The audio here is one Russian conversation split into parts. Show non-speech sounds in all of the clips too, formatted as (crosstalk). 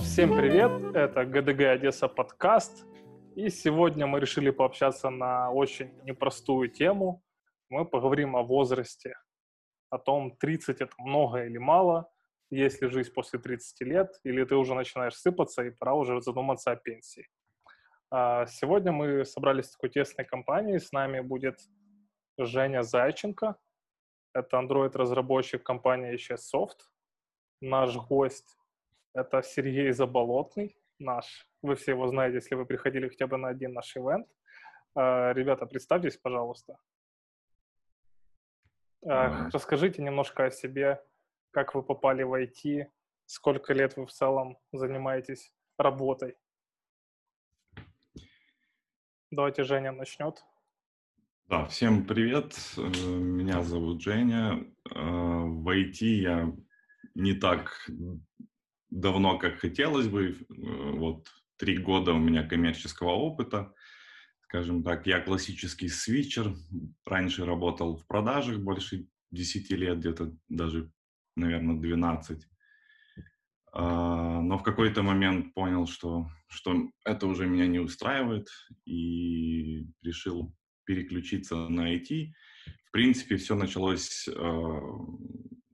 Всем привет, это ГДГ Одесса подкаст. И сегодня мы решили пообщаться на очень непростую тему. Мы поговорим о возрасте, о том, 30 это много или мало, есть ли жизнь после 30 лет, или ты уже начинаешь сыпаться, и пора уже задуматься о пенсии. А, сегодня мы собрались в такой тесной компании. С нами будет Женя Зайченко. Это Android-разработчик компании HS Наш гость — это Сергей Заболотный, наш. Вы все его знаете, если вы приходили хотя бы на один наш ивент. А, ребята, представьтесь, пожалуйста. А, расскажите немножко о себе, как вы попали в IT, сколько лет вы в целом занимаетесь работой. Давайте Женя начнет. Да, всем привет. Э, меня зовут Женя. Э, в IT я не так давно, как хотелось бы. Э, вот три года у меня коммерческого опыта. Скажем так, я классический свитчер. Раньше работал в продажах больше 10 лет, где-то даже, наверное, 12. А, но в какой-то момент понял, что, что это уже меня не устраивает, и решил переключиться на IT. В принципе, все началось э,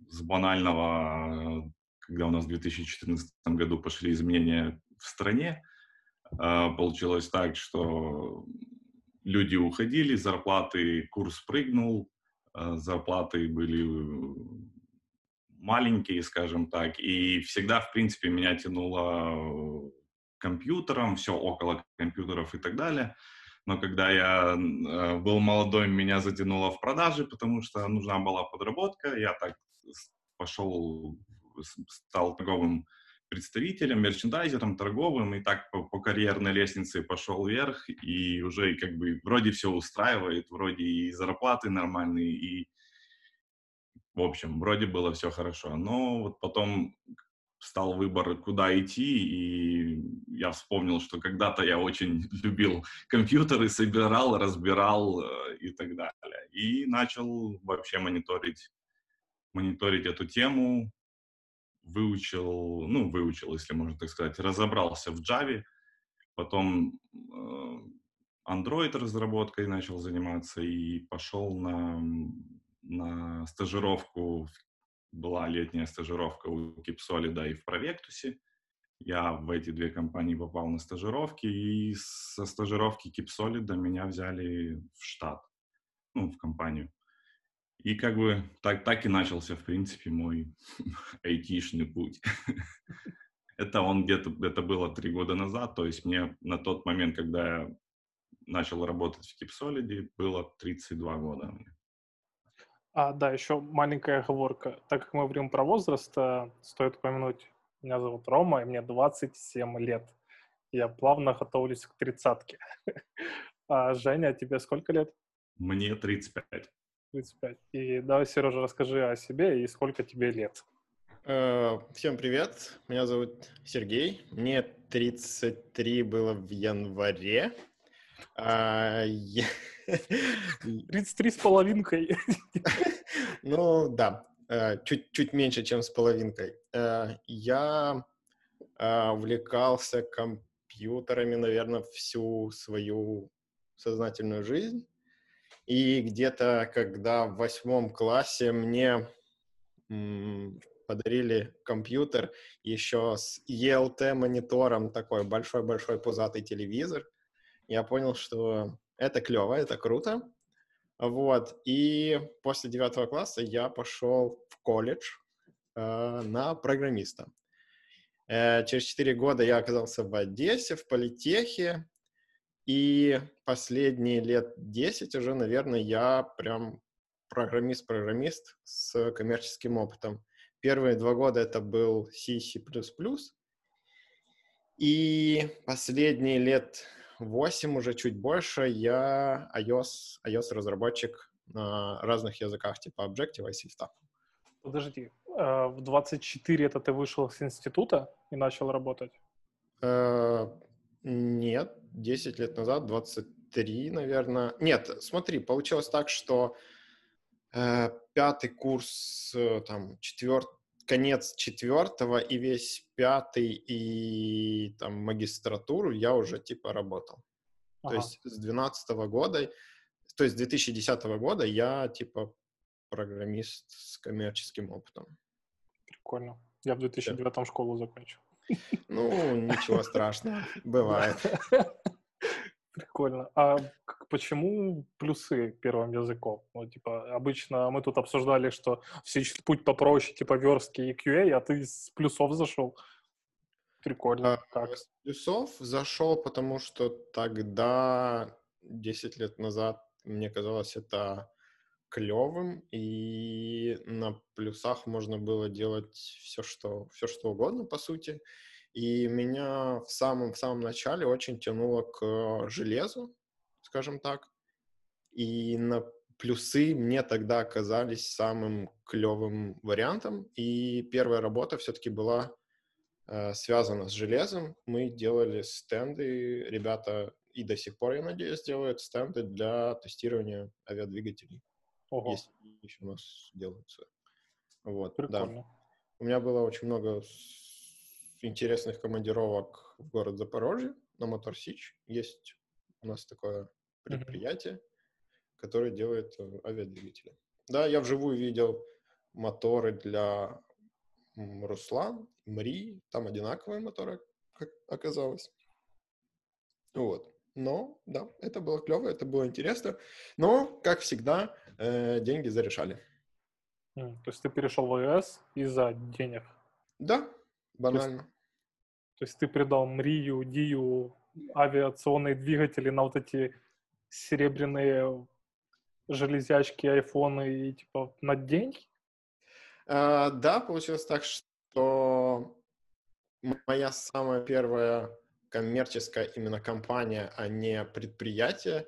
с банального, когда у нас в 2014 году пошли изменения в стране. Э, получилось так, что люди уходили, зарплаты, курс прыгнул, э, зарплаты были маленькие, скажем так, и всегда, в принципе, меня тянуло компьютером, все около компьютеров и так далее. Но когда я э, был молодой, меня затянуло в продажи, потому что нужна была подработка. Я так пошел, стал торговым представителем, мерчендайзером, торговым, и так по, по карьерной лестнице пошел вверх, и уже как бы вроде все устраивает, вроде и зарплаты нормальные, и в общем, вроде было все хорошо. Но вот потом стал выбор, куда идти, и я вспомнил, что когда-то я очень (laughs) любил компьютеры, собирал, разбирал э, и так далее. И начал вообще мониторить, мониторить эту тему, выучил, ну, выучил, если можно так сказать, разобрался в Java, потом э, Android разработкой начал заниматься и пошел на на стажировку, была летняя стажировка у Кипсолида и в Провектусе. Я в эти две компании попал на стажировки, и со стажировки Кипсолида меня взяли в штат, ну, в компанию. И как бы так, так и начался, в принципе, мой (laughs) айтишный путь. (laughs) это он где-то, это было три года назад, то есть мне на тот момент, когда я начал работать в Кипсолиде, было 32 года. А, да, еще маленькая оговорка. Так как мы говорим про возраст, э, стоит упомянуть, меня зовут Рома, и мне 27 лет. Я плавно готовлюсь к тридцатке. (laughs) А Женя, тебе сколько лет? Мне 35. 35. И давай, Сережа, расскажи о себе и сколько тебе лет. Э, всем привет, меня зовут Сергей, мне 33 было в январе. 33 (laughs) с половинкой. (laughs) Ну, да, э, меньше, чем с половинкой. Э, я э, увлекался компьютерами, наверное, всю свою сознательную жизнь. И где-то, когда в восьмом классе мне подарили компьютер еще с ELT-монитором, такой большой-большой пузатый телевизор, я понял, что это клево, это круто. Вот. И после девятого класса я пошел в колледж э, на программиста. Э, через четыре года я оказался в Одессе, в политехе. И последние лет десять уже, наверное, я прям программист-программист с коммерческим опытом. Первые два года это был C, C++. И последние лет 8, уже чуть больше, я iOS, iOS разработчик на разных языках, типа Objective и Swift. Подожди, э, в 24 это ты вышел с института и начал работать? Э, нет, 10 лет назад, 23, наверное. Нет, смотри, получилось так, что э, пятый курс, э, там, четвертый, конец четвертого и весь пятый и там магистратуру я уже типа работал. Ага. То есть с 12 года, то есть с 2010 года я типа программист с коммерческим опытом. Прикольно. Я в 2009 да. школу закончил. Ну, ничего страшного, бывает. Прикольно. А почему плюсы первым языком? Ну, типа, обычно мы тут обсуждали, что все ищут путь попроще, типа верстки и QA, а ты с плюсов зашел. Прикольно. А, как? С плюсов зашел, потому что тогда, 10 лет назад, мне казалось это клевым, и на плюсах можно было делать все, что, все, что угодно, по сути. И меня в самом, в самом начале очень тянуло к железу, скажем так. И на плюсы мне тогда оказались самым клевым вариантом. И первая работа все-таки была э, связана с железом. Мы делали стенды, ребята и до сих пор, я надеюсь, делают стенды для тестирования авиадвигателей. Ого. Если еще у нас делаются. Вот, Прикольно. да. У меня было очень много интересных командировок в город Запорожье на Мотор Сич. Есть у нас такое предприятие, mm-hmm. которое делает э, авиадвигатели. Да, я вживую видел моторы для Руслан, Мри, там одинаковые моторы, как оказалось. Вот. Но, да, это было клево, это было интересно. Но, как всегда, э, деньги зарешали. То есть ты перешел в АЭС из-за денег? Да, банально. То есть, то есть ты придал Мрию, Дию авиационные двигатели на вот эти серебряные железячки, айфоны и типа на деньги? А, да, получилось так, что моя самая первая коммерческая именно компания, а не предприятие,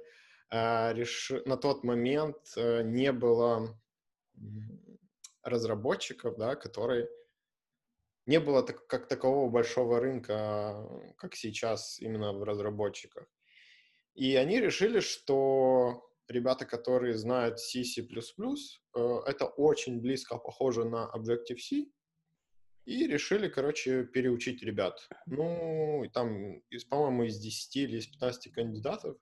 а, реш... на тот момент э, не было разработчиков, да, которые не было так, как такового большого рынка, как сейчас именно в разработчиках. И они решили, что ребята, которые знают C, C++, э, это очень близко похоже на Objective-C, и решили, короче, переучить ребят. Ну, там, по-моему, из 10 или из 15 кандидатов,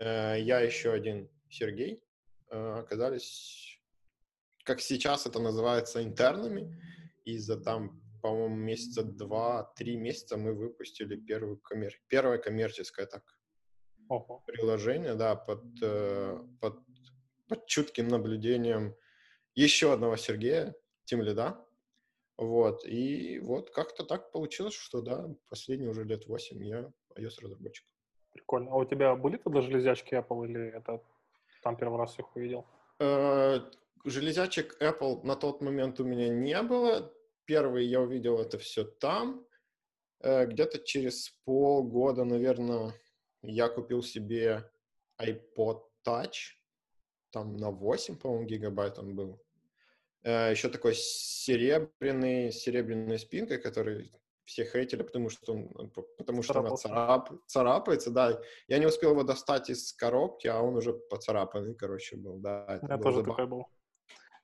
э, я еще один, Сергей, э, оказались, как сейчас это называется, интернами. Из-за там по-моему, месяца два-три месяца мы выпустили первую коммер... первое коммерческое так Ого. приложение, да, под, э, под, под чутким наблюдением еще одного Сергея, Тимлида. Вот, и вот как-то так получилось, что, да, последние уже лет восемь я iOS-разработчик. Прикольно. А у тебя были тогда железячки Apple или это там первый раз их увидел? Э, железячек Apple на тот момент у меня не было. Первый я увидел это все там. Э, где-то через полгода, наверное, я купил себе iPod Touch. Там на 8, по-моему, гигабайт он был. Э, Еще такой серебряный, серебряной спинкой, который все хейтили, потому что он, потому что она царап, царапается, да. Я не успел его достать из коробки, а он уже поцарапанный, короче, был, да. Это Я тоже забавно. такой был.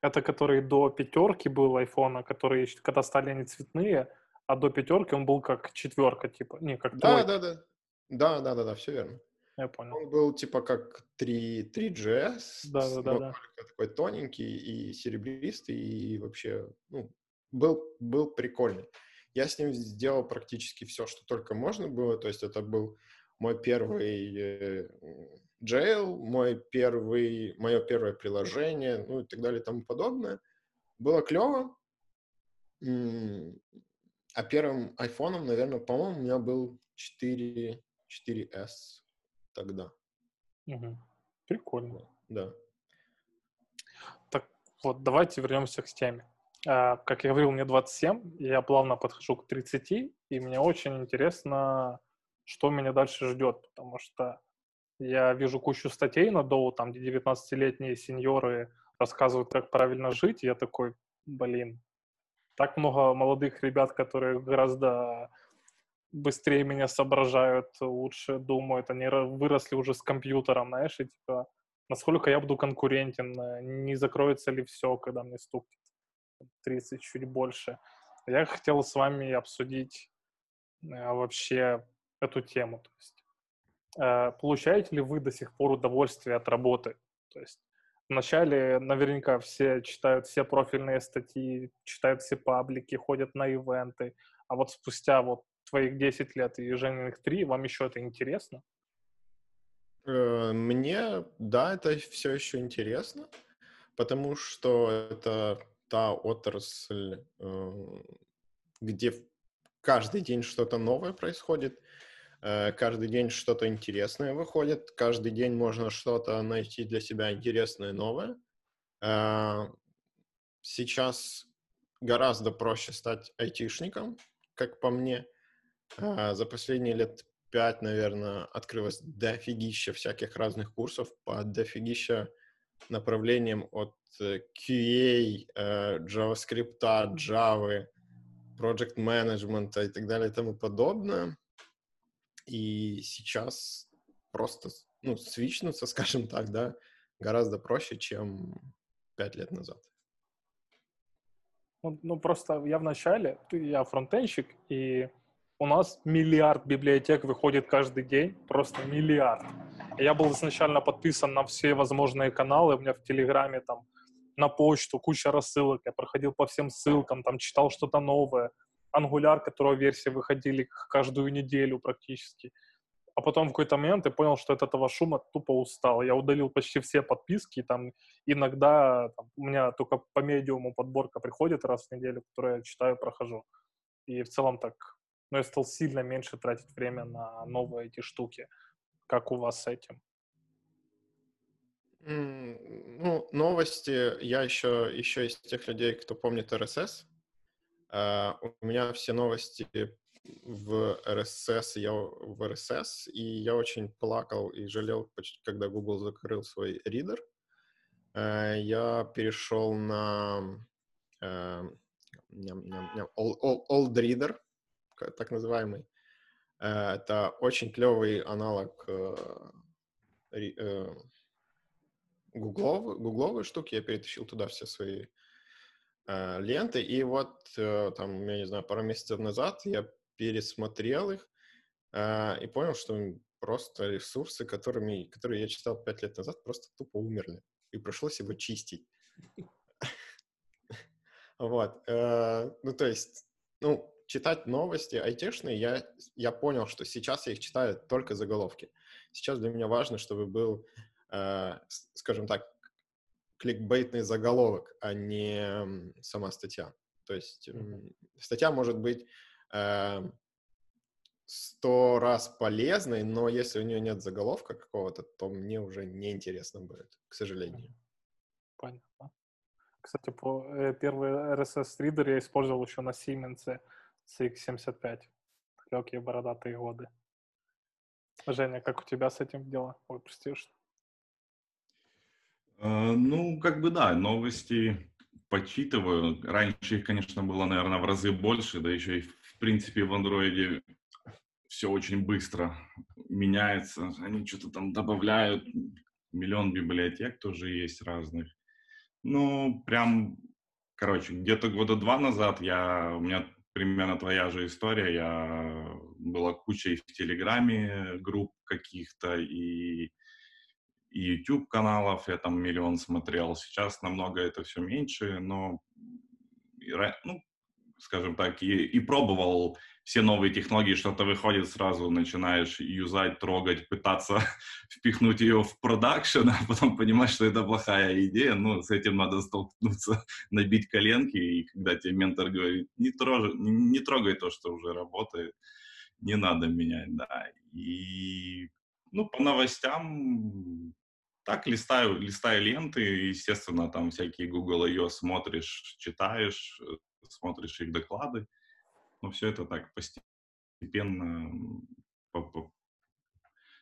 Это который до пятерки был айфона, которые когда стали они цветные, а до пятерки он был как четверка, типа, не, как Да, да, да. Да, да, да, да, все верно. Я понял. Он был типа как 3, 3GS. Да, да, да, да. Такой тоненький и серебристый, и вообще, ну, был, был прикольный. Я с ним сделал практически все, что только можно было. То есть это был мой первый э, Jail, мой первый, мое первое приложение, ну и так далее и тому подобное. Было клево. А первым айфоном, наверное, по-моему, у меня был 4, 4S тогда. Угу. Прикольно. Да. Так вот, давайте вернемся к теме. А, как я говорил, мне 27, я плавно подхожу к 30, и мне очень интересно, что меня дальше ждет, потому что я вижу кучу статей на Доу, там, где 19-летние сеньоры рассказывают, как правильно жить, я такой, блин, так много молодых ребят, которые гораздо быстрее меня соображают, лучше думают, они выросли уже с компьютером, знаешь, и типа насколько я буду конкурентен, не закроется ли все, когда мне стукнет 30, чуть больше. Я хотел с вами обсудить э, вообще эту тему. То есть, получаете ли вы до сих пор удовольствие от работы? То есть вначале наверняка все читают все профильные статьи, читают все паблики, ходят на ивенты, а вот спустя вот твоих 10 лет и Жениных 3, вам еще это интересно? Э, мне, да, это все еще интересно, потому что это та отрасль, э, где каждый день что-то новое происходит, э, каждый день что-то интересное выходит, каждый день можно что-то найти для себя интересное новое. Сейчас гораздо проще стать айтишником, как по мне. За последние лет пять, наверное, открылось дофигища всяких разных курсов по дофигища направлениям от э, QA, э, JavaScript, Java, Project Management и так далее и тому подобное. И сейчас просто ну, свичнуться, (laughs) скажем так, да, гораздо проще, чем пять лет назад. Ну, ну, просто я в начале, я фронтенщик, и у нас миллиард библиотек выходит каждый день, просто миллиард. Я был изначально подписан на все возможные каналы, у меня в Телеграме там на почту, куча рассылок, я проходил по всем ссылкам, там читал что-то новое, ангуляр, которого версии выходили каждую неделю практически. А потом в какой-то момент я понял, что от этого шума тупо устал. Я удалил почти все подписки, там иногда там, у меня только по медиуму подборка приходит раз в неделю, которую я читаю, прохожу. И в целом так но я стал сильно меньше тратить время на новые эти штуки. Как у вас с этим? Ну, новости, я еще, еще из тех людей, кто помнит RSS. А, у меня все новости в RSS, я в RSS, и я очень плакал и жалел, когда Google закрыл свой ридер. Uh, я перешел на uh, Old Reader, так называемый. Э, это очень клевый аналог э, э, гугловой штуки. Я перетащил туда все свои ленты. И вот там, я не знаю, пару месяцев назад я пересмотрел их и понял, что просто ресурсы, которыми, которые я читал пять лет назад, просто тупо умерли. И пришлось его чистить. (laughs) Вот. Ну, то есть, ну, читать новости айтишные, я, я понял, что сейчас я их читаю только заголовки. Сейчас для меня важно, чтобы был, э, скажем так, кликбейтный заголовок, а не сама статья. То есть mm-hmm. статья может быть э, сто э, раз полезной, но если у нее нет заголовка какого-то, то мне уже неинтересно будет, к сожалению. Понятно. Кстати, по, э, первый RSS-ридер я использовал еще на Siemens. CX-75. Далекие бородатые годы. Женя, как у тебя с этим дело? Ой, прости, что... Uh, ну, как бы да, новости почитываю. Раньше их, конечно, было, наверное, в разы больше, да еще и, в принципе, в андроиде все очень быстро меняется. Они что-то там добавляют. Миллион библиотек тоже есть разных. Ну, прям, короче, где-то года два назад я, у меня примерно твоя же история. Я была кучей в Телеграме групп каких-то и, и YouTube каналов, я там миллион смотрел. Сейчас намного это все меньше, но ну, скажем так, и, и пробовал все новые технологии, что-то выходит, сразу начинаешь юзать, трогать, пытаться (laughs) впихнуть ее в продакшн, а потом понимаешь, что это плохая идея, ну, с этим надо столкнуться, (laughs) набить коленки, и когда тебе ментор говорит, не, трожь, не, не трогай то, что уже работает, не надо менять, да. И, ну, по новостям так листаю, листаю ленты, естественно, там всякие Google ее смотришь, читаешь, смотришь их доклады, но все это так постепенно,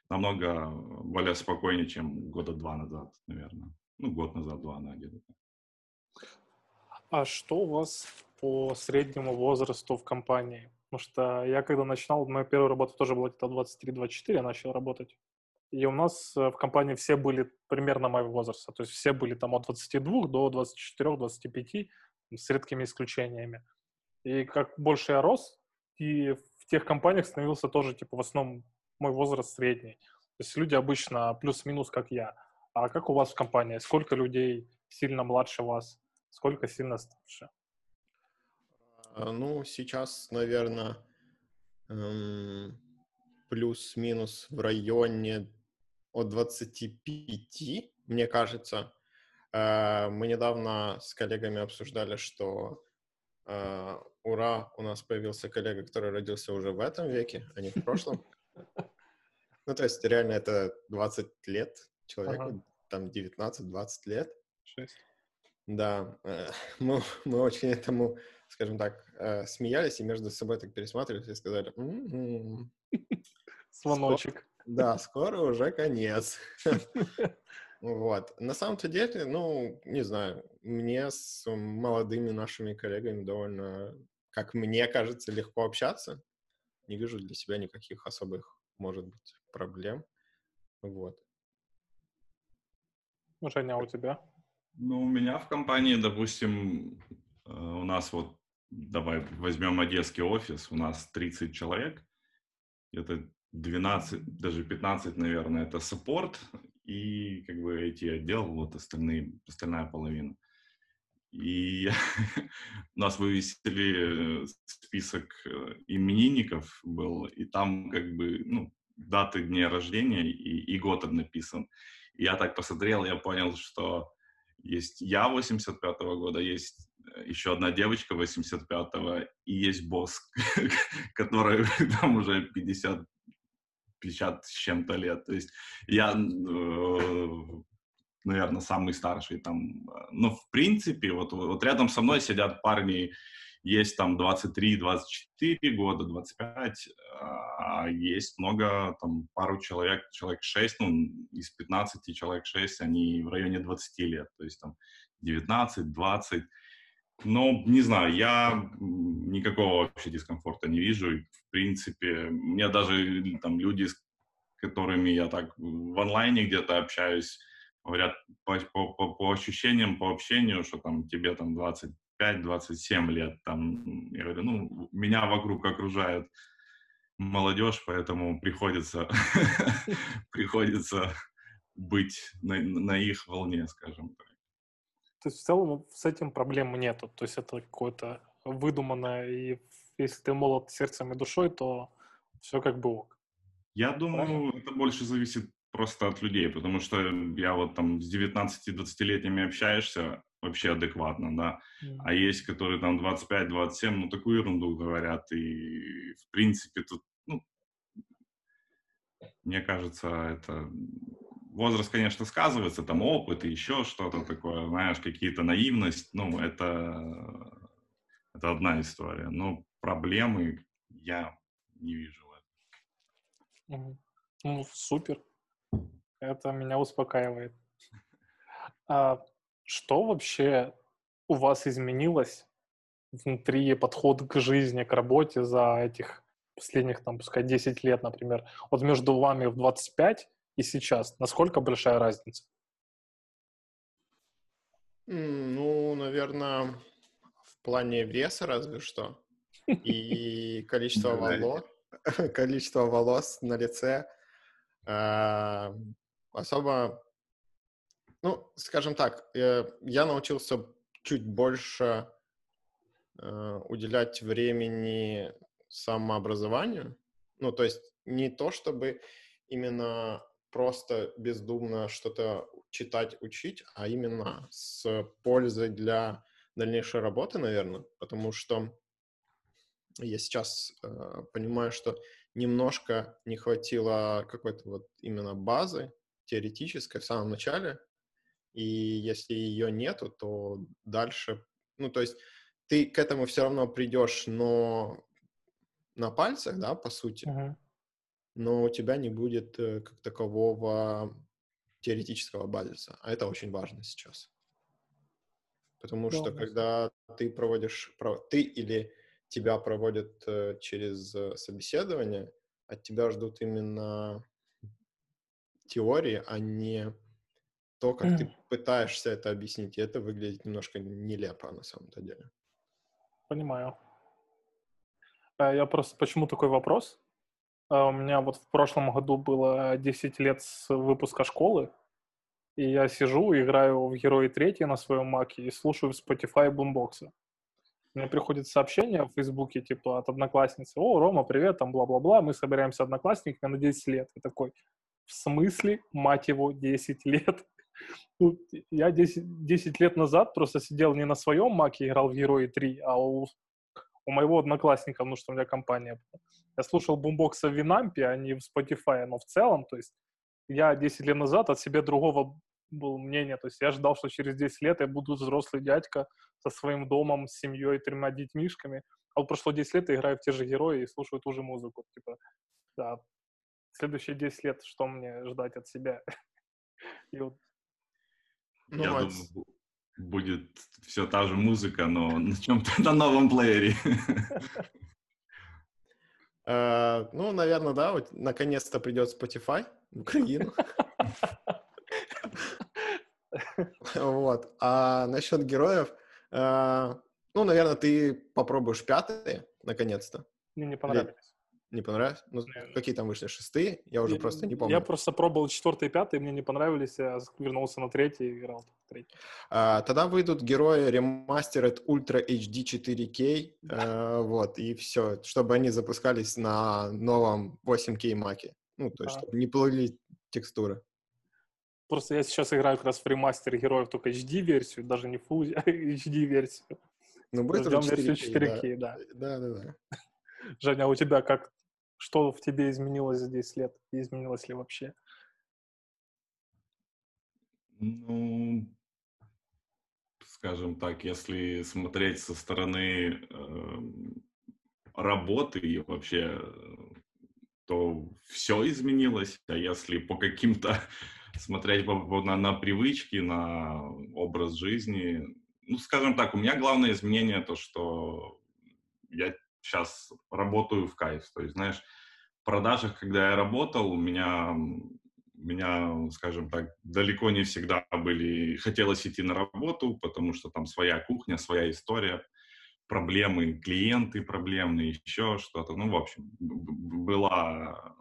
намного более спокойнее, чем года два назад, наверное. Ну, год назад, два, на где-то. А что у вас по среднему возрасту в компании? Потому что я когда начинал, моя первая работа тоже была где-то 23-24, я начал работать. И у нас э, в компании все были примерно моего возраста, то есть все были там от 22 до 24-25, с редкими исключениями. И как больше я рос, и в тех компаниях становился тоже, типа, в основном мой возраст средний. То есть люди обычно плюс-минус, как я. А как у вас в компании? Сколько людей сильно младше вас? Сколько сильно старше? А, ну, сейчас, наверное, эм, плюс-минус в районе от 25, мне кажется. Э, мы недавно с коллегами обсуждали, что э, ура, у нас появился коллега, который родился уже в этом веке, а не в прошлом. (laughs) Ну, то есть реально это 20 лет человеку, ага. там 19-20 лет. 6. Да, э, (laughs) мы, мы очень этому, скажем так, смеялись и между собой так пересматривали и сказали, м-м-м. Звоночек. Да, скоро уже конец. (laughs) Вот. На самом-то деле, ну, не знаю, мне с молодыми нашими коллегами довольно, как мне кажется, легко общаться. Не вижу для себя никаких особых, может быть, проблем. Вот. Ну, Женя, а у тебя? Ну, у меня в компании, допустим, э, у нас вот, давай возьмем одесский офис, у нас 30 человек, это 12, даже 15, наверное, это саппорт, и как бы эти отдел, вот остальные, остальная половина. И (laughs) нас вывесили э, список э, именинников был, и там как бы, ну, даты дня рождения и, и год написан. И я так посмотрел, я понял, что есть я 85-го года, есть э, еще одна девочка 85-го, и есть босс, (laughs) который (laughs) там уже 50 50 с чем-то лет. То есть я, э, наверное, самый старший там. Но в принципе, вот, вот рядом со мной сидят парни, есть там 23-24 года, 25, а есть много, там, пару человек, человек 6, ну, из 15 человек 6, они в районе 20 лет, то есть там 19, 20. Ну, не знаю, я никакого вообще дискомфорта не вижу. В принципе, мне даже там люди, с которыми я так в онлайне где-то общаюсь, говорят по, по, по, по ощущениям, по общению, что там тебе там 25-27 лет. Там, я говорю, ну, меня вокруг окружает молодежь, поэтому приходится, (laughs) приходится быть на, на их волне, скажем так. То есть в целом с этим проблем нету. То есть это какое-то выдуманное, и если ты молод сердцем и душой, то все как бы ок. Я думаю, Правильно? это больше зависит просто от людей, потому что я вот там с 19-20-летними общаешься вообще адекватно, да, mm. а есть, которые там 25-27, ну, такую ерунду говорят, и в принципе тут, ну, мне кажется, это возраст, конечно, сказывается, там опыт и еще что-то такое, знаешь, какие-то наивность, ну, это, это одна история. Но проблемы я не вижу. Ну, супер. Это меня успокаивает. А что вообще у вас изменилось внутри подход к жизни, к работе за этих последних, там, пускай 10 лет, например? Вот между вами в 25 и сейчас? Насколько большая разница? Ну, наверное, в плане веса разве что. И количество волос, (laughs) количество волос на лице а, особо, ну, скажем так, э, я научился чуть больше э, уделять времени самообразованию. Ну, то есть не то, чтобы именно просто бездумно что-то читать, учить, а именно с пользой для дальнейшей работы, наверное, потому что я сейчас э, понимаю, что немножко не хватило какой-то вот именно базы теоретической в самом начале, и если ее нету, то дальше, ну, то есть ты к этому все равно придешь, но на пальцах, да, по сути, uh-huh но у тебя не будет э, как такового теоретического базиса, а это очень важно сейчас. Потому да, что когда ты проводишь, ты или тебя проводят э, через собеседование, от тебя ждут именно теории, а не то, как ты пытаешься это объяснить. И это выглядит немножко нелепо на самом-то деле. Понимаю. А я просто... Почему такой вопрос? А у меня вот в прошлом году было 10 лет с выпуска школы, и я сижу, играю в Герои 3 на своем маке и слушаю в Spotify бумбокса. Мне приходит сообщение в Фейсбуке, типа, от одноклассницы. О, Рома, привет, там, бла-бла-бла, мы собираемся одноклассниками на 10 лет. И такой, в смысле, мать его, 10 лет? (laughs) Ну, я 10, 10 лет назад просто сидел не на своем маке, играл в Герои 3, а у, у моего одноклассника, ну что у меня компания была. Я слушал бумбокса в Винампе, а не в Spotify, но в целом, то есть я 10 лет назад от себя другого был мнение, то есть я ждал, что через 10 лет я буду взрослый дядька со своим домом, с семьей, тремя детьмишками, а вот прошло 10 лет, я играю в те же герои и слушаю ту же музыку, типа, да, следующие 10 лет, что мне ждать от себя? (laughs) И вот. Ну, Я думаю, будет все та же музыка, но на чем-то (laughs) на новом плеере. Uh, (laughs) ну, наверное, да. Вот, наконец-то придет Spotify в Украину. (laughs) Вот. А насчет героев, uh, ну, наверное, ты попробуешь пятые, наконец-то. Мне не понравились. Не понравилось? Ну, какие там вышли? Шестые? Я уже я, просто не помню. Я просто пробовал четвертый и пятый, мне не понравились, я вернулся на третий и играл третий. А, тогда выйдут герои Remastered Ultra HD 4K, а, вот, и все, чтобы они запускались на новом 8K маке. Ну, то есть, а. чтобы не плыли текстуры. Просто я сейчас играю как раз в ремастер героев только HD-версию, даже не Full (laughs) HD-версию. Ну, будет Ждем версию 4K, да. Да, да, да. (laughs) Женя, а у тебя как что в тебе изменилось за 10 лет? изменилось ли вообще? Ну, скажем так, если смотреть со стороны э, работы и вообще, то все изменилось. А если по каким-то (laughs) смотреть на, на привычки, на образ жизни, ну, скажем так, у меня главное изменение то, что я сейчас работаю в кайф. То есть, знаешь, в продажах, когда я работал, у меня, у меня, скажем так, далеко не всегда были, хотелось идти на работу, потому что там своя кухня, своя история, проблемы, клиенты проблемные, еще что-то. Ну, в общем, была,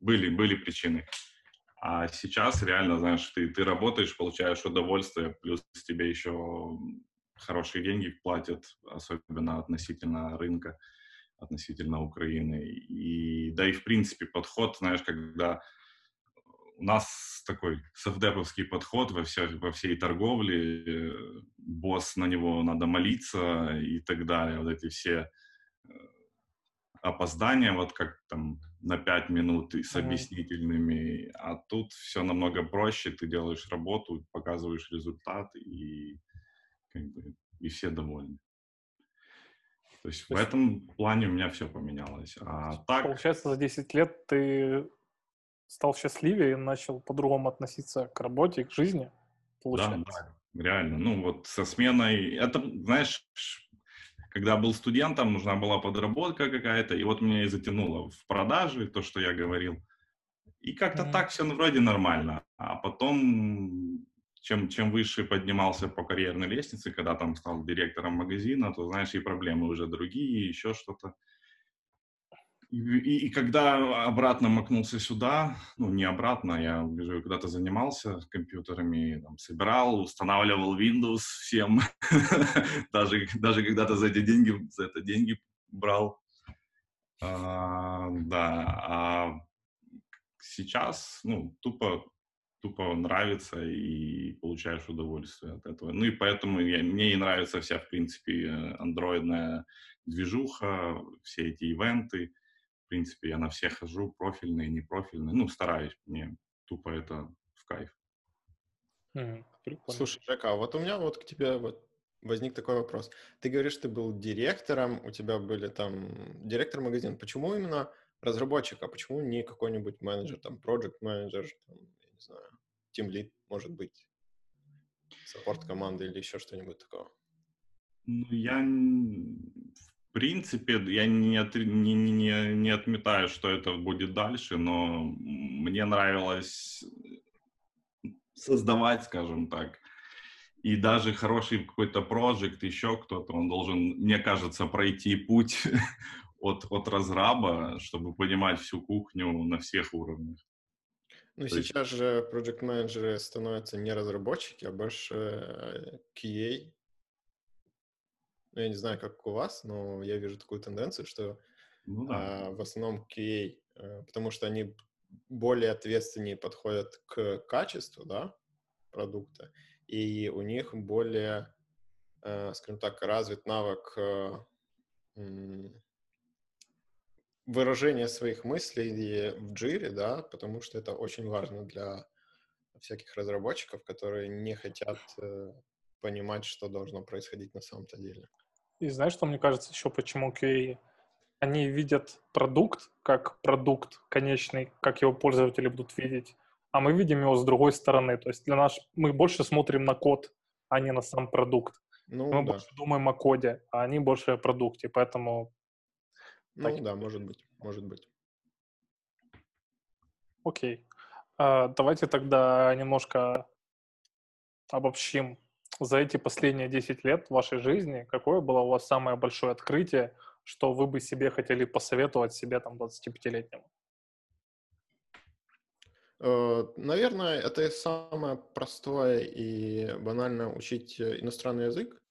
были, были причины. А сейчас реально, знаешь, ты, ты работаешь, получаешь удовольствие, плюс тебе еще хорошие деньги платят, особенно относительно рынка, относительно Украины. И да и в принципе подход, знаешь, когда у нас такой совдеповский подход во, все, во всей торговле, босс на него надо молиться и так далее. Вот эти все э, опоздания, вот как там на пять минут и с объяснительными, а тут все намного проще, ты делаешь работу, показываешь результат и как бы, и все довольны. То есть То в есть... этом плане у меня все поменялось. А так... Получается, за 10 лет ты стал счастливее и начал по-другому относиться к работе, к жизни, получается. Да, да, реально. Ну вот со сменой... Это, знаешь, когда был студентом, нужна была подработка какая-то, и вот меня и затянуло в продажи, то, что я говорил. И как-то mm-hmm. так все вроде нормально. А потом чем, чем выше поднимался по карьерной лестнице, когда там стал директором магазина, то, знаешь, и проблемы уже другие, еще что-то. И, и, когда обратно макнулся сюда, ну, не обратно, я уже когда-то занимался компьютерами, там, собирал, устанавливал Windows всем, (laughs) даже, даже когда-то за эти деньги, за это деньги брал. А, да, а сейчас, ну, тупо тупо нравится и получаешь удовольствие от этого. Ну и поэтому я, мне и нравится вся, в принципе, андроидная движуха, все эти ивенты. В принципе, я на все хожу, профильные, непрофильные. Ну, стараюсь, мне тупо это в кайф. Mm, Слушай, Жека, а вот у меня вот к тебе вот возник такой вопрос. Ты говоришь, ты был директором, у тебя были там директор магазина. Почему именно разработчик, а почему не какой-нибудь менеджер, там, project менеджер, там, не знаю, Team Lead, может быть, саппорт команды или еще что-нибудь такого? Ну, я, В принципе, я не, от, не, не, не отметаю, что это будет дальше, но мне нравилось создавать, скажем так. И даже хороший какой-то проект, еще кто-то, он должен, мне кажется, пройти путь (laughs) от, от разраба, чтобы понимать всю кухню на всех уровнях. Ну, То сейчас есть... же project менеджеры становятся не разработчики, а больше э, QA. Ну, я не знаю, как у вас, но я вижу такую тенденцию, что ну, да. а, в основном QA, а, потому что они более ответственнее подходят к качеству, да, продукта, и у них более, а, скажем так, развит навык а, выражение своих мыслей в джире, да, потому что это очень важно для всяких разработчиков, которые не хотят э, понимать, что должно происходить на самом-то деле. И знаешь, что мне кажется еще, почему QA? Они видят продукт как продукт конечный, как его пользователи будут видеть, а мы видим его с другой стороны. То есть для нас мы больше смотрим на код, а не на сам продукт. Ну, мы да. больше думаем о коде, а они больше о продукте, поэтому ну так. да, может быть, может быть. Окей. А, давайте тогда немножко обобщим. За эти последние 10 лет вашей жизни, какое было у вас самое большое открытие, что вы бы себе хотели посоветовать себе там 25-летнему? Э, наверное, это самое простое и банально учить иностранный язык.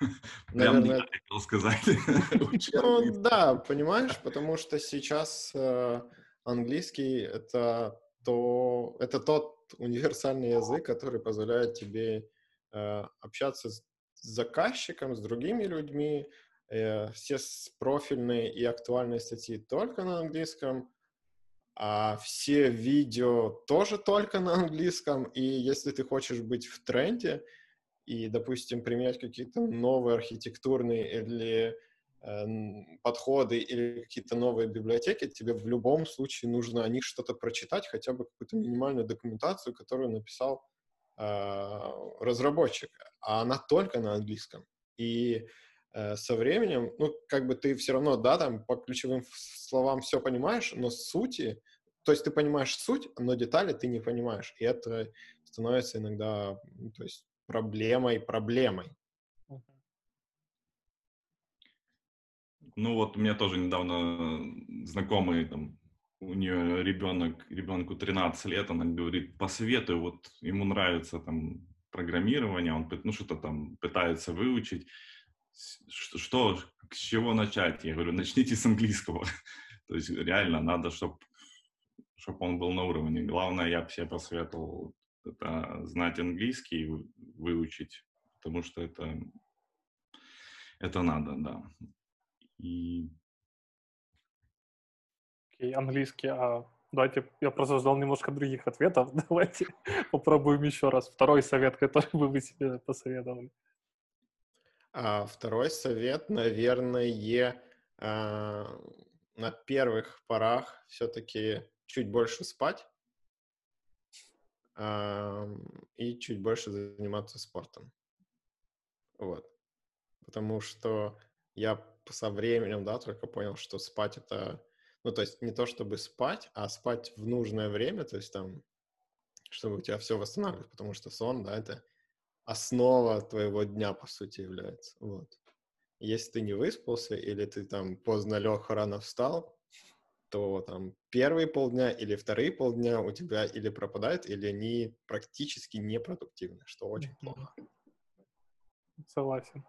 (laughs) Прям Наверное... хотел сказать. (laughs) ну да, понимаешь, потому что сейчас э, английский это то, это тот универсальный язык, который позволяет тебе э, общаться с заказчиком, с другими людьми, э, все профильные и актуальные статьи только на английском, а все видео тоже только на английском, и если ты хочешь быть в тренде, и, допустим, применять какие-то новые архитектурные или э, подходы или какие-то новые библиотеки, тебе в любом случае нужно о них что-то прочитать, хотя бы какую-то минимальную документацию, которую написал э, разработчик, а она только на английском. И э, со временем, ну, как бы ты все равно, да, там по ключевым словам все понимаешь, но сути, то есть ты понимаешь суть, но детали ты не понимаешь, и это становится иногда, то есть проблемой проблемой. Ну вот у меня тоже недавно знакомый, там, у нее ребенок, ребенку 13 лет, она говорит, посоветуй, вот ему нравится там программирование, он ну что-то там пытается выучить, что, с чего начать? Я говорю, начните с английского. (laughs) То есть реально надо, чтобы чтобы он был на уровне. Главное, я бы себе посоветовал это знать английский, выучить, потому что это, это надо, да. И... Окей, okay, английский, а давайте, я просто ждал немножко других ответов, (laughs) давайте попробуем еще раз. Второй совет, который (laughs) бы вы себе посоветовали. А, второй совет, наверное, а, на первых порах все-таки чуть больше спать и чуть больше заниматься спортом. Вот. Потому что я со временем, да, только понял, что спать это, ну, то есть не то чтобы спать, а спать в нужное время, то есть там, чтобы у тебя все восстанавливалось, потому что сон, да, это основа твоего дня, по сути, является. Вот. Если ты не выспался или ты там поздно лег, рано встал, то там первые полдня или вторые полдня у тебя или пропадают, или они практически непродуктивны, что очень плохо. Согласен.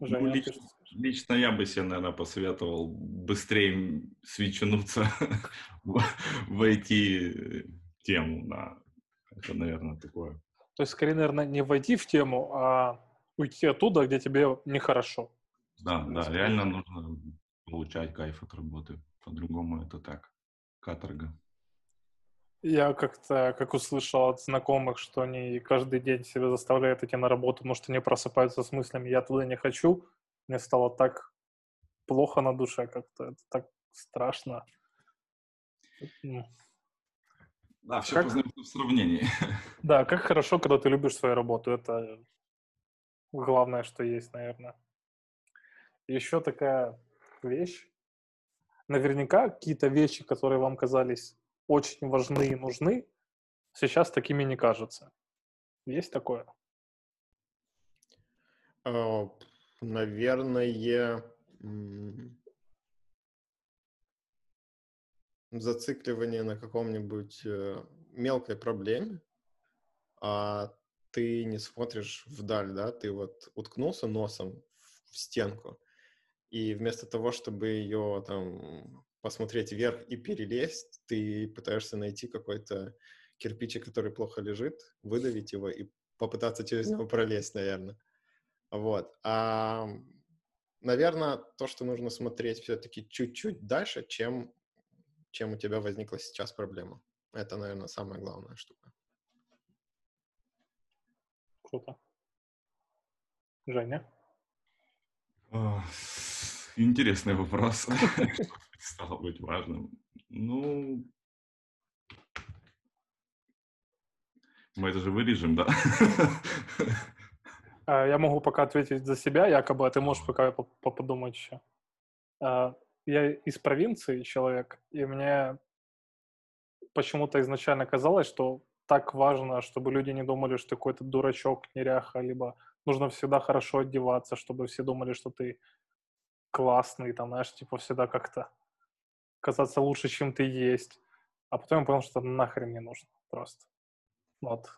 Женя, ну, лично, лично я бы себе, наверное, посоветовал быстрее свеченуться (laughs) в, в IT-тему, да. Это, наверное, такое. То есть, скорее, наверное, не войти в тему, а уйти оттуда, где тебе нехорошо. Да, да, реально нужно получать кайф от работы. По-другому это так. Каторга. Я как-то, как услышал от знакомых, что они каждый день себя заставляют идти на работу, потому что они просыпаются с мыслями «я туда не хочу», мне стало так плохо на душе как-то, это так страшно. Да, все как... познается в сравнении. (laughs) Да, как хорошо, когда ты любишь свою работу, это главное, что есть, наверное. еще такая вещь. Наверняка какие-то вещи, которые вам казались очень важны и нужны, сейчас такими не кажутся. Есть такое? А, наверное, зацикливание на каком-нибудь э, мелкой проблеме, а ты не смотришь вдаль, да, ты вот уткнулся носом в стенку, и вместо того, чтобы ее там посмотреть вверх и перелезть, ты пытаешься найти какой-то кирпичик, который плохо лежит, выдавить его и попытаться через него пролезть, наверное. Вот. А, наверное, то, что нужно смотреть все-таки чуть-чуть дальше, чем, чем у тебя возникла сейчас проблема. Это, наверное, самая главная штука. Круто. Женя? Интересный вопрос. (laughs) Стало быть важным. Ну, мы это же вырежем, да? А, я могу пока ответить за себя, якобы, а ты можешь пока подумать еще. А, я из провинции человек, и мне почему-то изначально казалось, что так важно, чтобы люди не думали, что ты какой-то дурачок, неряха, либо нужно всегда хорошо одеваться, чтобы все думали, что ты классный, там, знаешь, типа всегда как-то казаться лучше, чем ты есть. А потом я понял, что нахрен не нужно просто. Вот.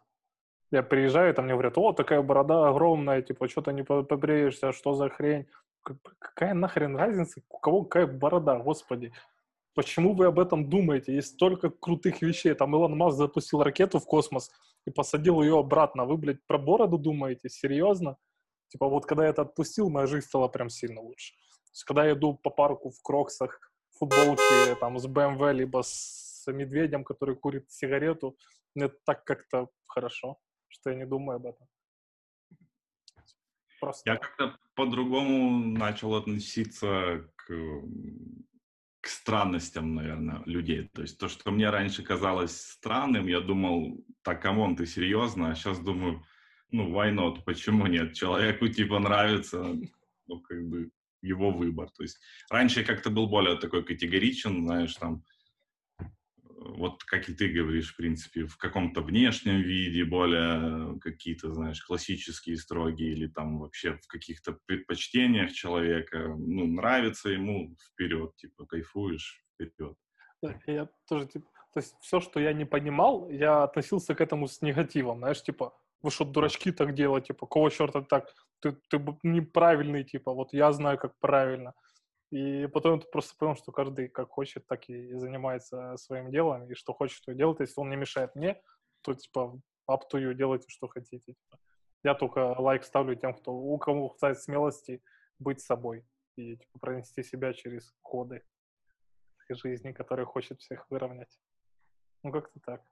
Я приезжаю, там мне говорят, о, такая борода огромная, типа, что то не побреешься, что за хрень? Какая нахрен разница, у кого какая борода, господи. Почему вы об этом думаете? Есть столько крутых вещей. Там Илон Маск запустил ракету в космос и посадил ее обратно. Вы, блядь, про бороду думаете? Серьезно? Типа вот когда я это отпустил, моя жизнь стала прям сильно лучше. Есть когда я иду по парку в кроксах, футболке, там, с BMW, либо с медведем, который курит сигарету, мне так как-то хорошо, что я не думаю об этом. Просто. Я как-то по-другому начал относиться к к странностям, наверное, людей. То есть то, что мне раньше казалось странным, я думал, так, come on, ты серьезно? А сейчас думаю, ну, why not? Почему нет? Человеку типа нравится, ну, как бы его выбор. То есть раньше я как-то был более такой категоричен, знаешь, там, вот как и ты говоришь, в принципе, в каком-то внешнем виде, более какие-то, знаешь, классические, строгие, или там вообще в каких-то предпочтениях человека, ну, нравится ему, вперед, типа, кайфуешь, вперед. Я тоже, типа, то есть все, что я не понимал, я относился к этому с негативом, знаешь, типа, вы что, дурачки так делать, типа, кого черта так, ты, ты неправильный, типа, вот я знаю, как правильно. И потом ты просто понял, что каждый как хочет, так и занимается своим делом, и что хочет, то и делает. Если он не мешает мне, то, типа, up to you, делайте, что хотите. Типа. Я только лайк ставлю тем, кто, у кого хватает смелости быть собой и типа, пронести себя через коды жизни, которые хочет всех выровнять. Ну, как-то так.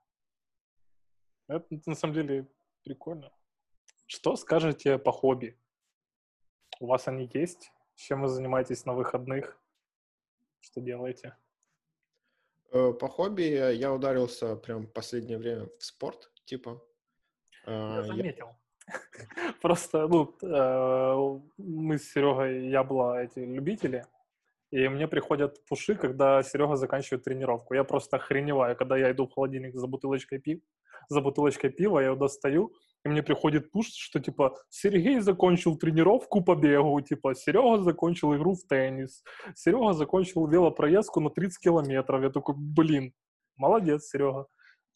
Это, на самом деле, прикольно. Что скажете по хобби? У вас они есть? Чем вы занимаетесь на выходных? Что делаете? Э, по хобби я ударился прям в последнее время в спорт, типа. Я заметил. (laughs) Просто, ну, э, мы с Серегой Ябла эти любители, и мне приходят пуши, когда Серега заканчивает тренировку. Я просто охреневаю, когда я иду в холодильник за бутылочкой пива, за бутылочкой пива, я его достаю, и мне приходит пуш, что, типа, Сергей закончил тренировку по бегу, типа, Серега закончил игру в теннис, Серега закончил велопроездку на 30 километров. Я такой, блин, молодец, Серега.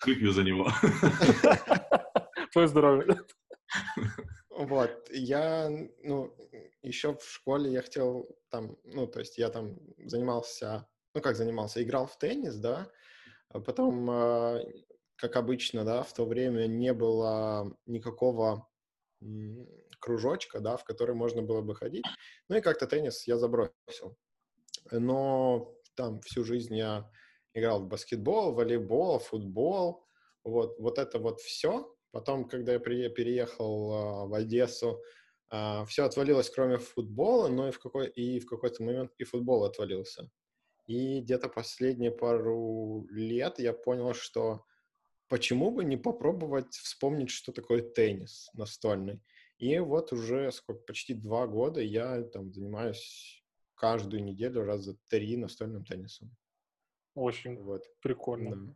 Выпью за него. (laughs) Твое здоровье. Вот, я, ну, еще в школе я хотел там, ну, то есть я там занимался, ну, как занимался, играл в теннис, да, а потом а, как обычно, да, в то время не было никакого кружочка, да, в который можно было бы ходить. Ну и как-то теннис я забросил. Но там всю жизнь я играл в баскетбол, волейбол, футбол, вот, вот это вот все. Потом, когда я при, переехал uh, в Одессу, uh, все отвалилось, кроме футбола, но и в, какой, и в какой-то момент и футбол отвалился. И где-то последние пару лет я понял, что почему бы не попробовать вспомнить, что такое теннис настольный? И вот уже сколько, почти два года я там занимаюсь каждую неделю раза три настольным теннисом. Очень вот. прикольно. Да.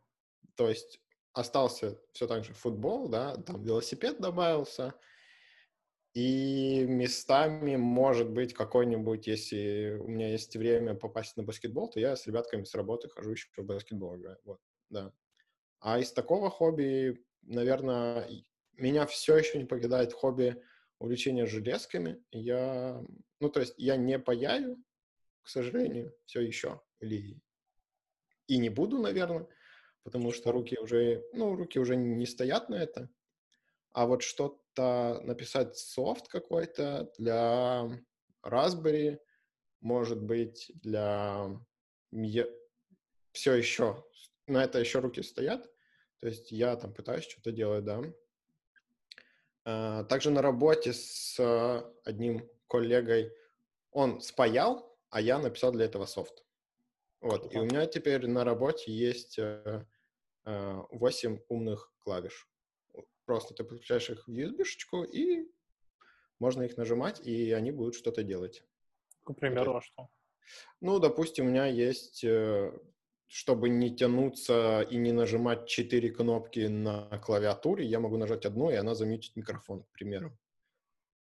То есть остался все так же футбол, да, там велосипед добавился, и местами, может быть, какой-нибудь, если у меня есть время попасть на баскетбол, то я с ребятками с работы хожу еще в баскетбол играю. Вот, да. А из такого хобби, наверное, меня все еще не покидает хобби увлечения железками. Я, ну, то есть я не паяю, к сожалению, все еще. Или и не буду, наверное, потому что руки уже, ну, руки уже не стоят на это. А вот что-то написать софт какой-то для Raspberry, может быть, для... Все еще, на это еще руки стоят. То есть я там пытаюсь что-то делать, да. А, также на работе с одним коллегой он спаял, а я написал для этого софт. Вот. И у меня теперь на работе есть 8 э, э, умных клавиш. Просто ты подключаешь их в USB-шечку, и можно их нажимать, и они будут что-то делать. К примеру, вот. а что? Ну, допустим, у меня есть, э, чтобы не тянуться и не нажимать четыре кнопки на клавиатуре, я могу нажать одну, и она замьютит микрофон, к примеру.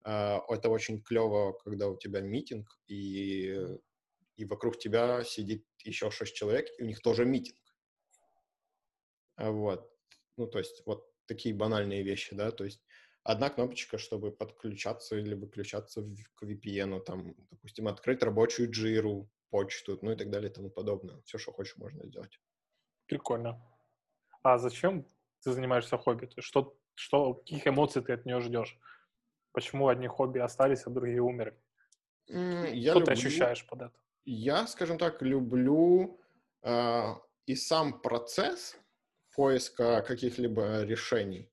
А, это очень клево, когда у тебя митинг, и, и вокруг тебя сидит еще шесть человек, и у них тоже митинг. А вот. Ну, то есть, вот такие банальные вещи, да, то есть одна кнопочка, чтобы подключаться или выключаться к VPN, там, допустим, открыть рабочую джиру, почту, ну и так далее и тому подобное. Все, что хочешь, можно сделать. Прикольно. А зачем ты занимаешься хобби? То есть что, что, каких эмоций ты от нее ждешь? Почему одни хобби остались, а другие умерли? Я что люблю, ты ощущаешь под это? Я, скажем так, люблю э, и сам процесс, поиска каких-либо решений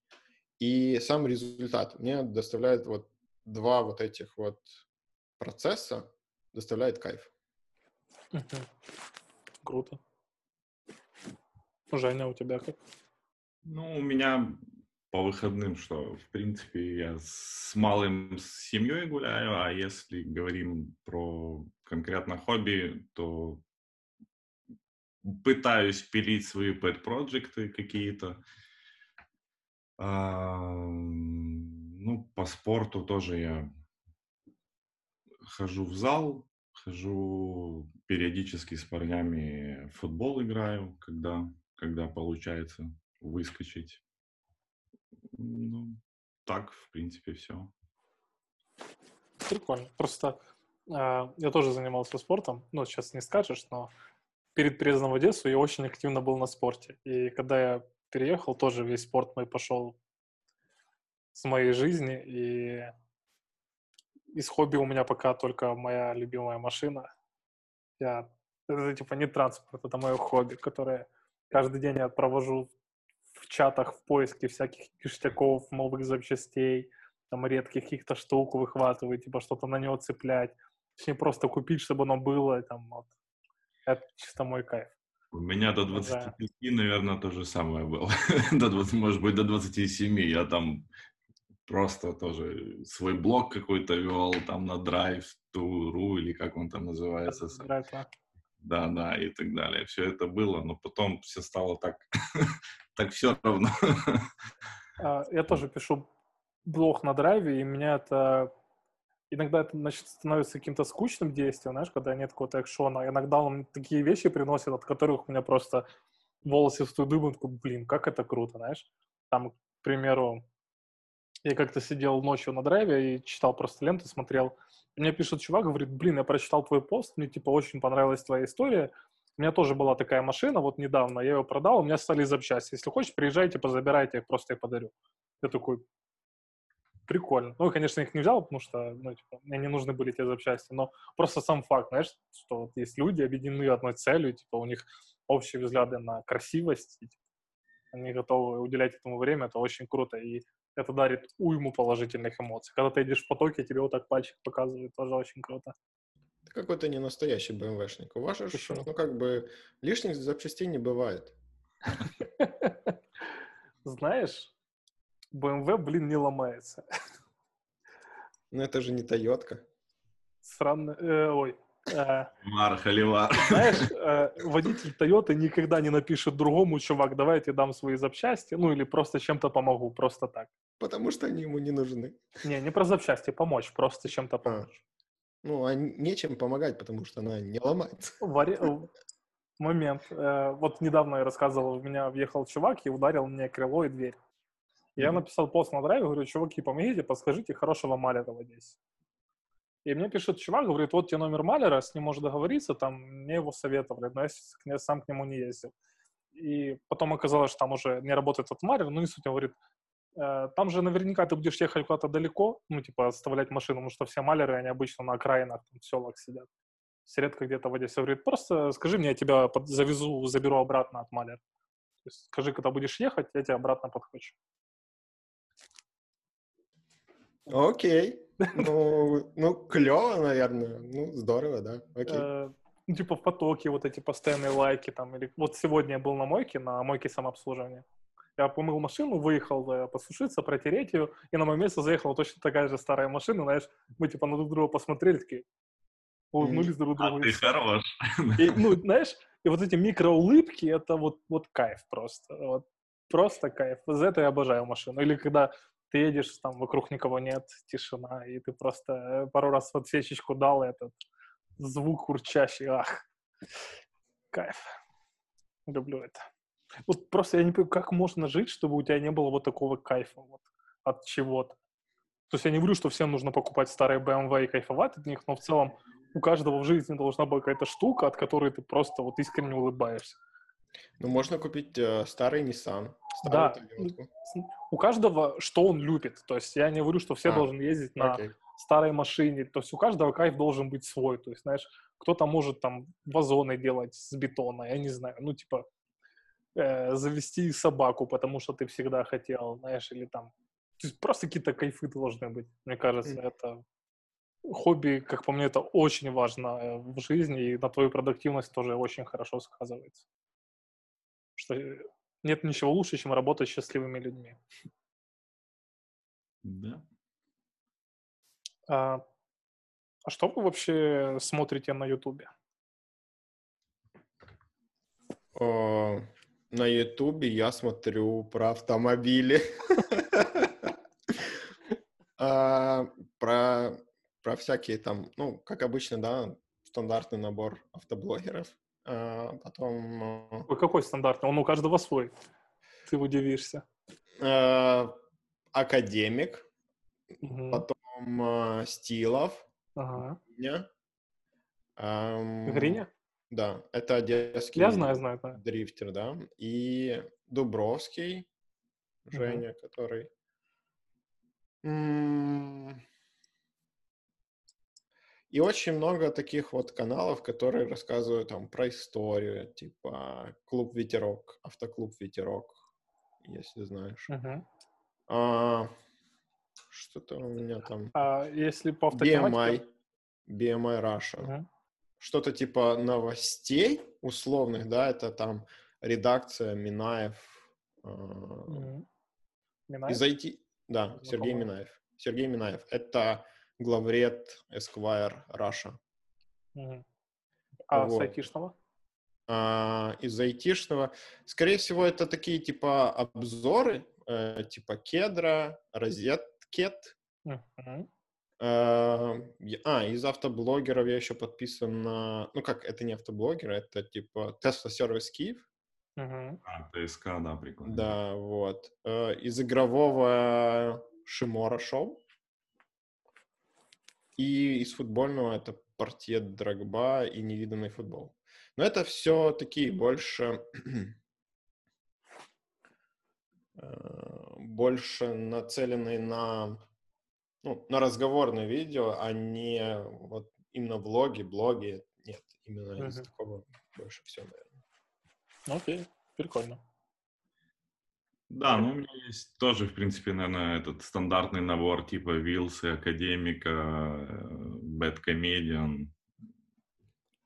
и сам результат. Мне доставляет вот два вот этих вот процесса, доставляет кайф. Круто. Женя, у тебя как? Ну, у меня по выходным, что, в принципе, я с малым с семьей гуляю, а если говорим про конкретно хобби, то пытаюсь пилить свои pet-проекты какие-то. А, ну, по спорту тоже я хожу в зал, хожу периодически с парнями в футбол играю, когда, когда получается выскочить. Ну, так, в принципе, все. Прикольно. Просто э, я тоже занимался спортом. Ну, сейчас не скажешь, но перед переездом в Одессу я очень активно был на спорте. И когда я переехал, тоже весь спорт мой пошел с моей жизни. И из хобби у меня пока только моя любимая машина. Я, это типа не транспорт, это мое хобби, которое каждый день я провожу в чатах в поиске всяких ништяков, новых запчастей, там редких каких-то штук выхватываю, типа что-то на него цеплять. Точнее, просто купить, чтобы оно было, там, вот, это чисто мой кайф. У меня до 25, да. наверное, то же самое было. (laughs) до 20, может быть, до 27. Я там просто тоже свой блог какой-то вел, там на Drive.ru или как он там называется. Drive, да. да, да, и так далее. Все это было, но потом все стало так, (laughs) так все равно. А, я тоже пишу блог на драйве, и меня это иногда это значит, становится каким-то скучным действием, знаешь, когда нет какого-то экшона. Иногда он такие вещи приносит, от которых у меня просто волосы встают дыбом, такой, блин, как это круто, знаешь. Там, к примеру, я как-то сидел ночью на драйве и читал просто ленту, смотрел. мне пишет чувак, говорит, блин, я прочитал твой пост, мне, типа, очень понравилась твоя история. У меня тоже была такая машина, вот недавно, я ее продал, у меня стали запчасти. Если хочешь, приезжайте, позабирайте, я просто их подарю. Я такой, прикольно. Ну, конечно, их не взял, потому что ну, типа, мне не нужны были те запчасти, но просто сам факт, знаешь, что вот есть люди, объединены одной целью, типа у них общие взгляды на красивость, и, типа, они готовы уделять этому время, это очень круто, и это дарит уйму положительных эмоций. Когда ты идешь в потоке, тебе вот так пальчик показывает, тоже очень круто. Ты какой-то не настоящий БМВшник. У вас же, ну, как бы, лишних запчастей не бывает. (laughs) Знаешь, BMW, блин, не ломается. Ну это же не Тойотка. Странно. Э, ой. Э, Мар, холивар. знаешь, э, водитель Тойоты никогда не напишет другому, чувак, давай я тебе дам свои запчасти, ну или просто чем-то помогу, просто так. Потому что они ему не нужны. Не, не про запчасти, помочь, просто чем-то помочь. Ну, а нечем помогать, потому что она не ломается. Вари- (laughs) Момент. Э, Вот недавно я рассказывал, у меня въехал чувак и ударил мне крыло и дверь. Я Мгм. написал пост на драйве, говорю, чуваки, помогите, подскажите хорошего малера в Одессе. И мне пишет чувак, говорит, вот тебе номер малера, с ним можешь договориться, там, мне его советовали, но я сам к нему не ездил. И потом оказалось, что там уже не работает этот малер, ну, не суть, он говорит, «Э, там же наверняка ты будешь ехать куда-то далеко, ну, типа, оставлять машину, потому что все малеры, они обычно на окраинах, там, в селах сидят. Все редко где-то в Одессе. Говорит, просто скажи мне, я тебя завезу, заберу обратно от малера. То есть скажи, когда будешь ехать, я тебя обратно подхвачу. Окей. Ну, ну клево, наверное. Ну, здорово, да. Окей. Э, ну, типа в потоке вот эти постоянные лайки там. Или... Вот сегодня я был на мойке, на мойке самообслуживания. Я помыл машину, выехал э, посушиться, протереть ее, и на мое место заехала точно такая же старая машина, знаешь, мы типа на друг друга посмотрели, такие, улыбнулись друг другу. А ты хорош. И, ну, знаешь, и вот эти микроулыбки, это вот, вот кайф просто. Вот просто кайф. За это я обожаю машину. Или когда ты едешь, там вокруг никого нет, тишина, и ты просто э, пару раз в отсечечку дал этот звук урчащий. Ах, кайф. Люблю это. Вот просто я не понимаю, как можно жить, чтобы у тебя не было вот такого кайфа вот, от чего-то. То есть я не говорю, что всем нужно покупать старые BMW и кайфовать от них, но в целом у каждого в жизни должна быть какая-то штука, от которой ты просто вот искренне улыбаешься. Ну, можно купить э, старый Nissan, Да. старую Toyotку. С- У каждого, что он любит. То есть я не говорю, что все А, должны ездить на Окей. старой машине. То есть у каждого кайф должен быть свой. То есть, знаешь, кто-то может там вазоны делать с бетона, я не знаю, ну, типа, э, завести собаку, потому что ты всегда хотел, знаешь, или там... То есть просто какие-то кайфы должны быть. Мне кажется, Мгм. это хобби, как по мне, это очень важно э, в жизни, и на твою продуктивность тоже очень хорошо сказывается. Что э, нет ничего лучше, чем работать с счастливыми людьми. Да. А, а что вы вообще смотрите на Ютубе? О, на Ютубе я смотрю про автомобили. (laughs) А, Про про всякие там, ну, как обычно, да, стандартный набор автоблогеров. А, Потом э, Ой, какой стандартный? Он у каждого свой. Ты удивишься. э, Академик, Мгм. потом э, Стилов, Ага. Гриня. Ам, Гриня? Да, это одесский Я знаю, знаю, знаю. дрифтер, да. И Дубровский, Женя, который... М, И очень много таких вот каналов, которые рассказывают там про историю, типа Клуб Ветерок, Автоклуб Ветерок, если знаешь. Мгм. А, Что-то у меня там... А если по? BMI, BMI Russia. Мгм. Что-то типа новостей условных, да, это там редакция Минаев. Мгм. Минаев? Из IT, да, Знакомый. Сергей Минаев. Сергей Минаев. Это главред Esquire Russia. Мгм. А с Вот. айтишного? А, из айтишного. Скорее всего, это такие типа обзоры, э, типа кедра, розеткет. Мгм. А, а, из автоблогеров я еще подписан на... Ну как, это не автоблогеры, это типа Tesla Service Киев. Мгм. А, ТСК, да, прикольно. Да, вот. Э, Из игрового Шимора Шоу. И из футбольного это Портьет Драгба и Невиданный футбол. Но это все такие больше... (clears throat) э, больше нацеленные на, ну, на разговорное видео, а не вот именно влоги, блоги. Нет, именно из Мгм. такого больше всего, наверное. Окей, прикольно. Да, ну у меня есть тоже, в принципе, наверное, этот стандартный набор типа Вилсы, Академика, э, Comedian.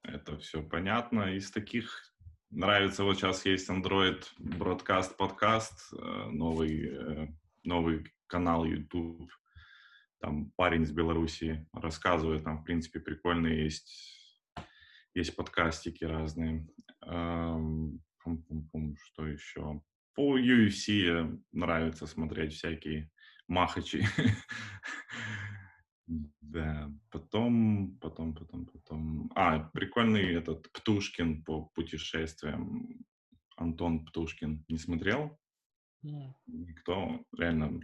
Это все понятно. Из таких нравится, вот сейчас есть Android Broadcast подкаст, э, новый, э, новый канал YouTube. там парень из Беларуси рассказывает, там, в принципе, прикольные есть, есть подкастики разные. Эм, что еще? По UFC нравится смотреть всякие махачи. (laughs) Да, потом, потом, потом, потом... А, прикольный этот Птушкин по путешествиям. Антон Птушкин. Не смотрел? Никто, реально,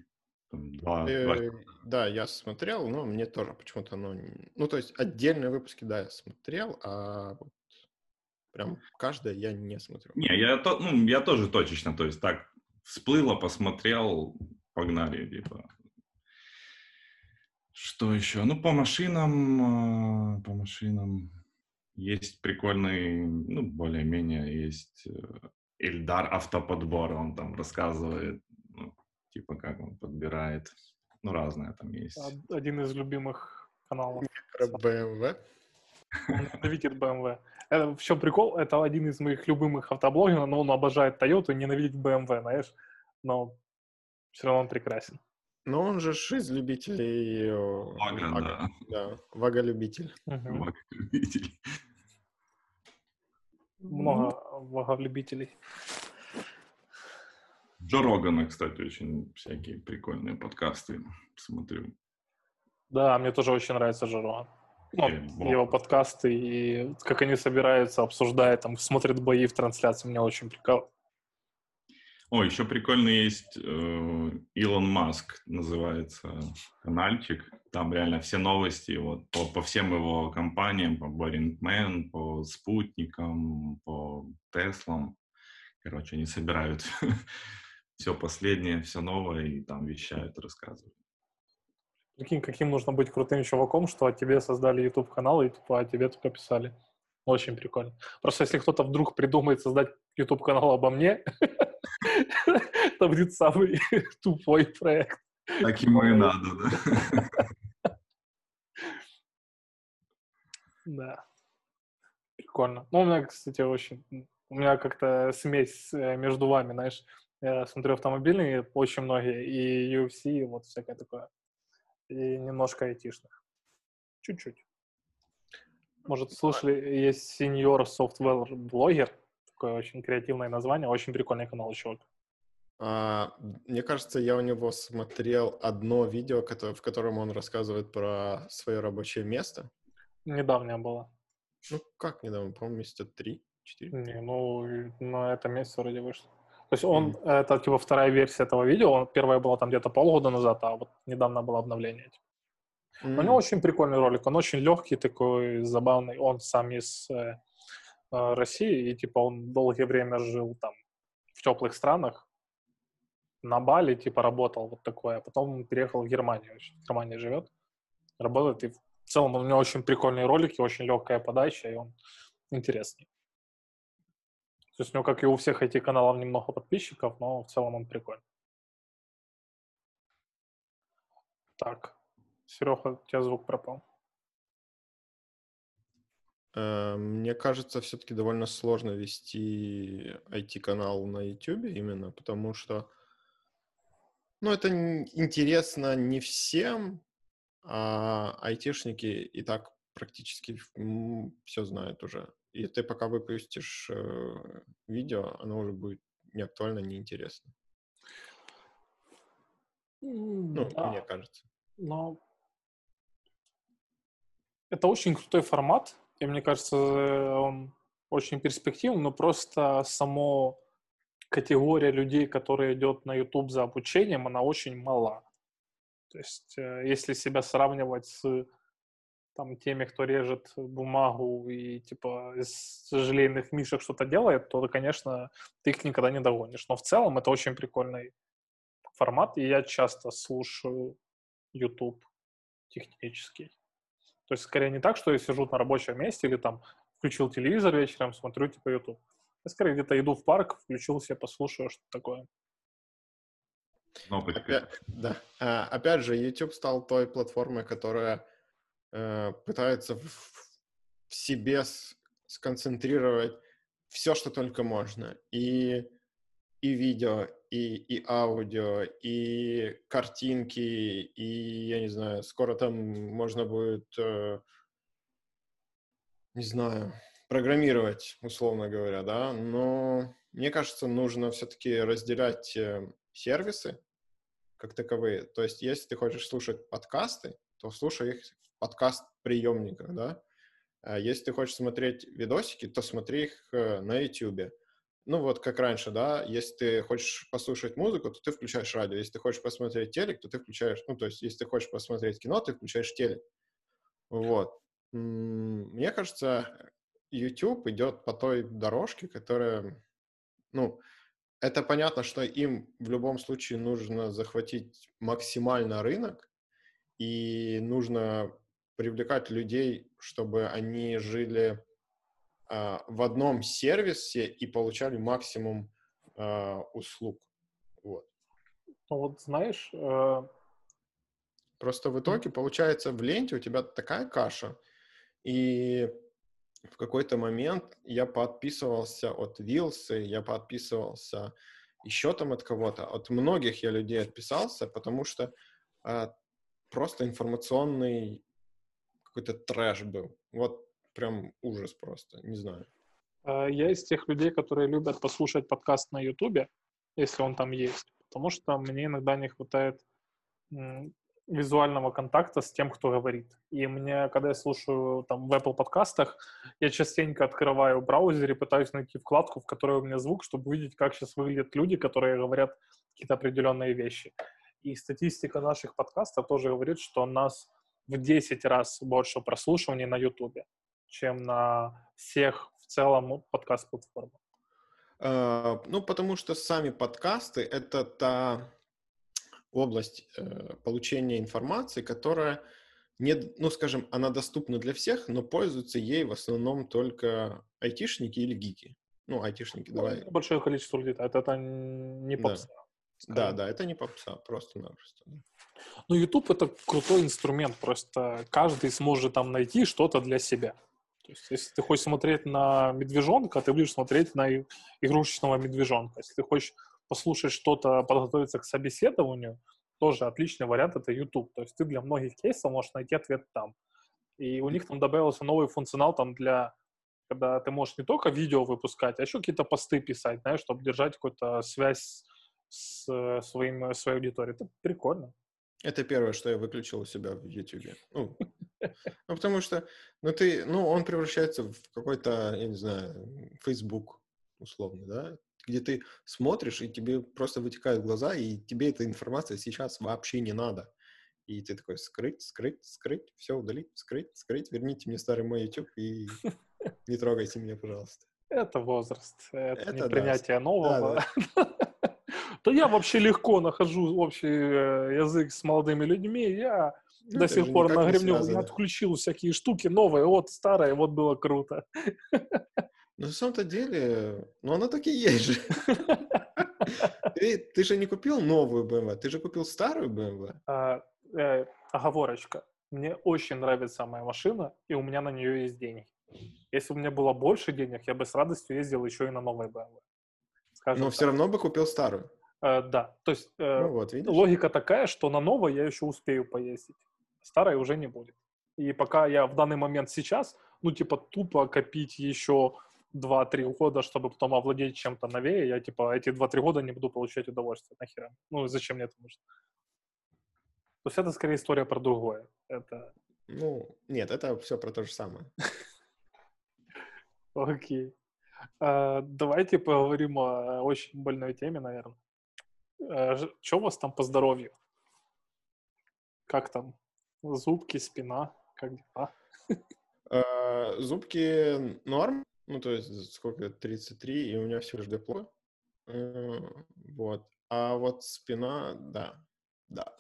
там, два, Э, два... Да, я смотрел, но мне тоже почему-то, ну, не- ну, то есть отдельные выпуски, да, я смотрел, а вот прям каждое я не смотрю. Не, я, то, ну, я тоже точечно, то есть так, всплыло, посмотрел, погнали, типа. Что еще? Ну, по машинам, а, по машинам есть прикольный, ну, более-менее есть э, Эльдар Автоподбор, он там рассказывает, ну, типа, как он подбирает, ну, разное там есть. Од- Один из любимых каналов. Про BMW. Он ненавидит BMW. Это, в чем прикол? Это один из моих любимых автоблогеров, но он обожает Toyota и ненавидит BMW, знаешь? Но все равно он прекрасен. Но он же из любителей... э, Вага, вага. да. Да, вага-любитель. Мгм. Вага-любитель. Много ваговлюбителей. Джо Рогана, кстати, очень всякие прикольные подкасты смотрю. Да, мне тоже очень нравится Жиро. Ну, его подкасты и как они собираются, обсуждают, там, смотрят бои в трансляции, меня очень прикалывает. О, еще прикольный есть э, Илон Маск, называется канальчик. Там реально все новости вот, по, по всем его компаниям, по Boring Man, по спутникам, по Теслам. Короче, они собирают (laughs) все последнее, все новое и там вещают, рассказывают. Прикинь, каким нужно быть крутым чуваком, что о тебе создали YouTube-канал и типа о тебе только писали. Очень прикольно. Просто если кто-то вдруг придумает создать YouTube-канал обо мне, (laughs) это будет самый (laughs) тупой проект. Так ему и надо, да? Да. Прикольно. Ну, у меня, кстати, очень... У меня как-то смесь э, между вами, знаешь. Я смотрю автомобильные, очень многие, и UFC, и вот всякое такое. И немножко айтишных. Чуть-чуть. Может, слышали, есть Senior Software блогер, такое очень креативное название, очень прикольный канал чувак. А, мне кажется, я у него смотрел одно видео, в котором он рассказывает про свое рабочее место. Недавнее было. Ну, как недавно, по-моему, месяца три, четыре. Не, ну, на этом месяце вроде вышло. То есть он, это типа вторая версия этого видео, первая была там где-то полгода назад, а вот недавно было обновление. М, У него очень прикольный ролик, он очень легкий, такой забавный. Он сам из э, э, России, и типа он долгое время жил там в теплых странах, на Бали, типа работал вот такое, а потом переехал в Германию, в Германии живет, работает, и в целом у него очень прикольные ролики, очень легкая подача, и он интересный. То есть у него, как и у всех этих каналов, немного подписчиков, но в целом он прикольный. Так, Серега, у тебя звук пропал. э, Мне кажется, все-таки довольно сложно вести IT-канал на YouTube именно, потому что, ну, это интересно не всем, а айтишники и так практически все знают уже. И ты пока выпустишь э, видео, оно уже будет не актуально, неинтересно. Ну, Да, мне кажется. но это очень крутой формат, и мне кажется, он очень перспективный, но просто само категория людей, которая идет на YouTube за обучением, она очень мала. То есть, э, если себя сравнивать с там, теми, кто режет бумагу и типа из желейных мишек что-то делает, то, конечно, ты их никогда не догонишь. Но в целом это очень прикольный формат, и я часто слушаю YouTube технический. То есть, скорее не так, что я сижу на рабочем месте или там включил телевизор вечером, смотрю типа YouTube. Я скорее где-то иду в парк, включил себе, послушаю, что такое. Кнопочка. Опять, да. А, опять же, YouTube стал той платформой, которая э, пытается в, в себе с- сконцентрировать все, что только можно. И и видео, и, и аудио, и картинки, и, я не знаю, скоро там можно будет, э, не знаю, программировать, условно говоря, да, но мне кажется, нужно все-таки разделять э, сервисы как таковые. То есть, если ты хочешь слушать подкасты, то слушай их подкаст-приемниках, да. А если ты хочешь смотреть видосики, то смотри их э, на YouTube ну вот как раньше, да, если ты хочешь послушать музыку, то ты включаешь радио, если ты хочешь посмотреть телек, то ты включаешь, ну то есть если ты хочешь посмотреть кино, ты включаешь телек. Вот. Мне кажется, YouTube идет по той дорожке, которая, ну, это понятно, что им в любом случае нужно захватить максимально рынок, и нужно привлекать людей, чтобы они жили а, в одном сервисе и получали максимум а, услуг. Вот. Ну вот знаешь... Э... Просто в итоге, получается, в ленте у тебя такая каша, и в какой-то момент я подписывался от Вилсы, я подписывался еще там от кого-то, от многих я людей отписался, потому что а, просто информационный какой-то трэш был. Вот прям ужас просто, не знаю. А, я из тех людей, которые любят послушать подкаст на Ютубе, если он там есть, потому что мне иногда не хватает визуального контакта с тем, кто говорит. И мне, когда я слушаю там в Apple подкастах, я частенько открываю браузер и пытаюсь найти вкладку, в которой у меня звук, чтобы увидеть, как сейчас выглядят люди, которые говорят какие-то определенные вещи. И статистика наших подкастов тоже говорит, что нас в 10 раз больше прослушиваний на YouTube чем на всех в целом подкаст-платформах? Uh, ну, потому что сами подкасты — это та область э, получения информации, которая, не, ну, скажем, она доступна для всех, но пользуются ей в основном только айтишники или гики. Ну, айтишники, ну, давай. Большое количество людей. Это, это не попса. Да. Да, да, это не попса, просто-напросто. Ну, YouTube — это крутой инструмент, просто каждый сможет там найти что-то для себя. То есть, если ты хочешь смотреть на медвежонка, ты будешь смотреть на игрушечного медвежонка. Если ты хочешь послушать что-то, подготовиться к собеседованию, тоже отличный вариант — это YouTube. То есть ты для многих кейсов можешь найти ответ там. И у них там добавился новый функционал там для когда ты можешь не только видео выпускать, а еще какие-то посты писать, знаешь, чтобы держать какую-то связь с своим, своей аудиторией. Это прикольно. Это первое, что я выключил у себя в YouTube. Ну, (laughs) ну, потому что, ну, ты, ну, он превращается в какой-то, я не знаю, Facebook, условно, да, где ты смотришь, и тебе просто вытекают глаза, и тебе эта информация сейчас вообще не надо. И ты такой, скрыть, скрыть, скрыть, все удалить, скрыть, скрыть, верните мне старый мой YouTube и (laughs) не трогайте меня, пожалуйста. Это возраст, это, это не принятие нового. Да, да. (laughs) Да я вообще легко нахожу общий э, язык с молодыми людьми, я ну, до сих пор на гребню отключил всякие штуки новые, вот старое, вот было круто. Ну, на самом-то деле, ну, оно так и есть же. ты, ты же не купил новую BMW, ты же купил старую BMW. А, э, оговорочка. Мне очень нравится моя машина, и у меня на нее есть деньги. Если бы у меня было больше денег, я бы с радостью ездил еще и на новой BMW. Скажем Но так. все равно бы купил старую. Э, да, то есть э, ну вот, логика такая, что на новой я еще успею поездить, старой уже не будет. И пока я в данный момент сейчас, ну, типа, тупо копить еще 2-3 года, чтобы потом овладеть чем-то новее, я, типа, эти 2-3 года не буду получать удовольствие, нахера. Ну, зачем мне это нужно? То есть это скорее история про другое. Это... Ну, нет, это все про то же самое. Окей. А, давайте поговорим о очень больной теме, наверное. Э, что у вас там по здоровью? Как там? Зубки, спина? Как дела? Э, зубки норм. Ну, то есть, сколько? 33, и у меня все лишь депло. Э, вот. А вот спина, да. Да.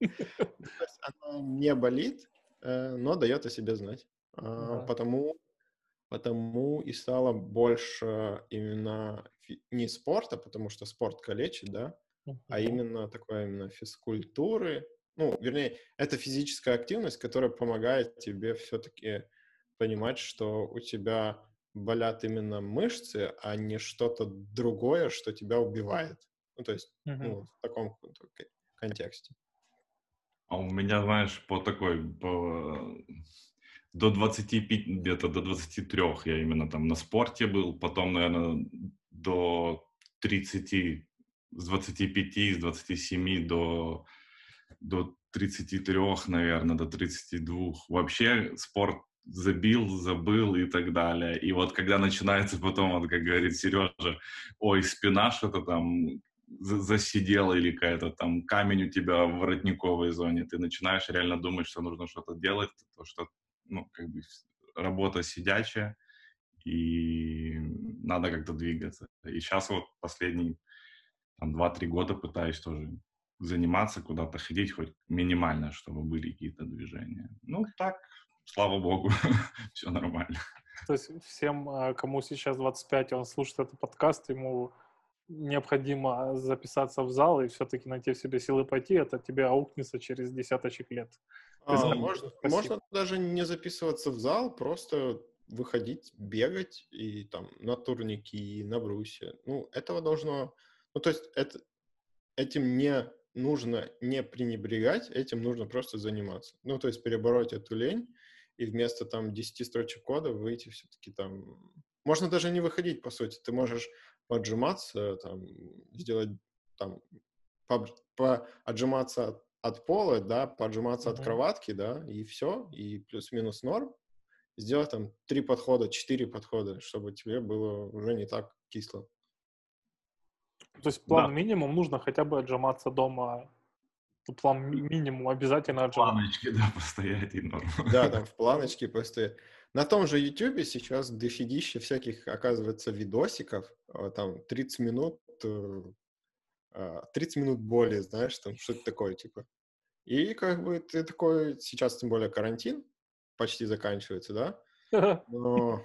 (laughs) Она не болит, но дает о себе знать. А, потому потому и стало больше именно не спорта, потому что спорт калечит, да, а именно такой именно физкультуры. Ну, вернее, это физическая активность, которая помогает тебе все-таки понимать, что у тебя болят именно мышцы, а не что-то другое, что тебя убивает. Ну, то есть, Мгм. ну, в таком кон- контексте. А у меня, знаешь, по такой, по... до 25, где-то до 23 я именно там на спорте был, потом, наверное, до 30, с 25, с 27 до, до 33, наверное, до 32. Вообще спорт забил, забыл и так далее. И вот когда начинается потом, вот как говорит Сережа, ой, спина что-то там за- засидела или какая-то там камень у тебя в воротниковой зоне, ты начинаешь реально думать, что нужно что-то делать, то что, ну, как бы работа сидячая, и надо как-то двигаться. И сейчас вот последние там, 2-3 года пытаюсь тоже заниматься, куда-то ходить, хоть минимально, чтобы были какие-то движения. Ну, так, слава богу, (laughs) все нормально. То есть всем, а, кому сейчас 25, и он слушает этот подкаст, ему необходимо записаться в зал и все-таки найти в себе силы пойти, это тебе аукнется через десяточек лет. А, можно, спасибо. можно даже не записываться в зал, просто выходить, бегать и там на турники, на брусе. Ну, этого должно... Ну, то есть это, этим не нужно не пренебрегать, этим нужно просто заниматься. Ну, то есть перебороть эту лень и вместо там 10 строчек кода выйти все-таки там... Можно даже не выходить, по сути. Ты можешь поджиматься, там, сделать там, поб- по, отжиматься от, от пола, да, поджиматься от Мгм. кроватки, да, и все, и плюс-минус норм. Сделать там три подхода, четыре подхода, чтобы тебе было уже не так кисло. То есть план Да. минимум нужно хотя бы отжиматься дома. План ми- минимум обязательно отжиматься. Планочки, да, (laughs) постоять и норм. Да, там в планочке просто. На том же YouTube сейчас дофигища всяких, оказывается, видосиков. а, Там 30 минут, э, а, 30 минут боли, знаешь, там что-то такое, типа. И как бы ты такой, сейчас тем более карантин почти заканчивается, да? (laughs) Но,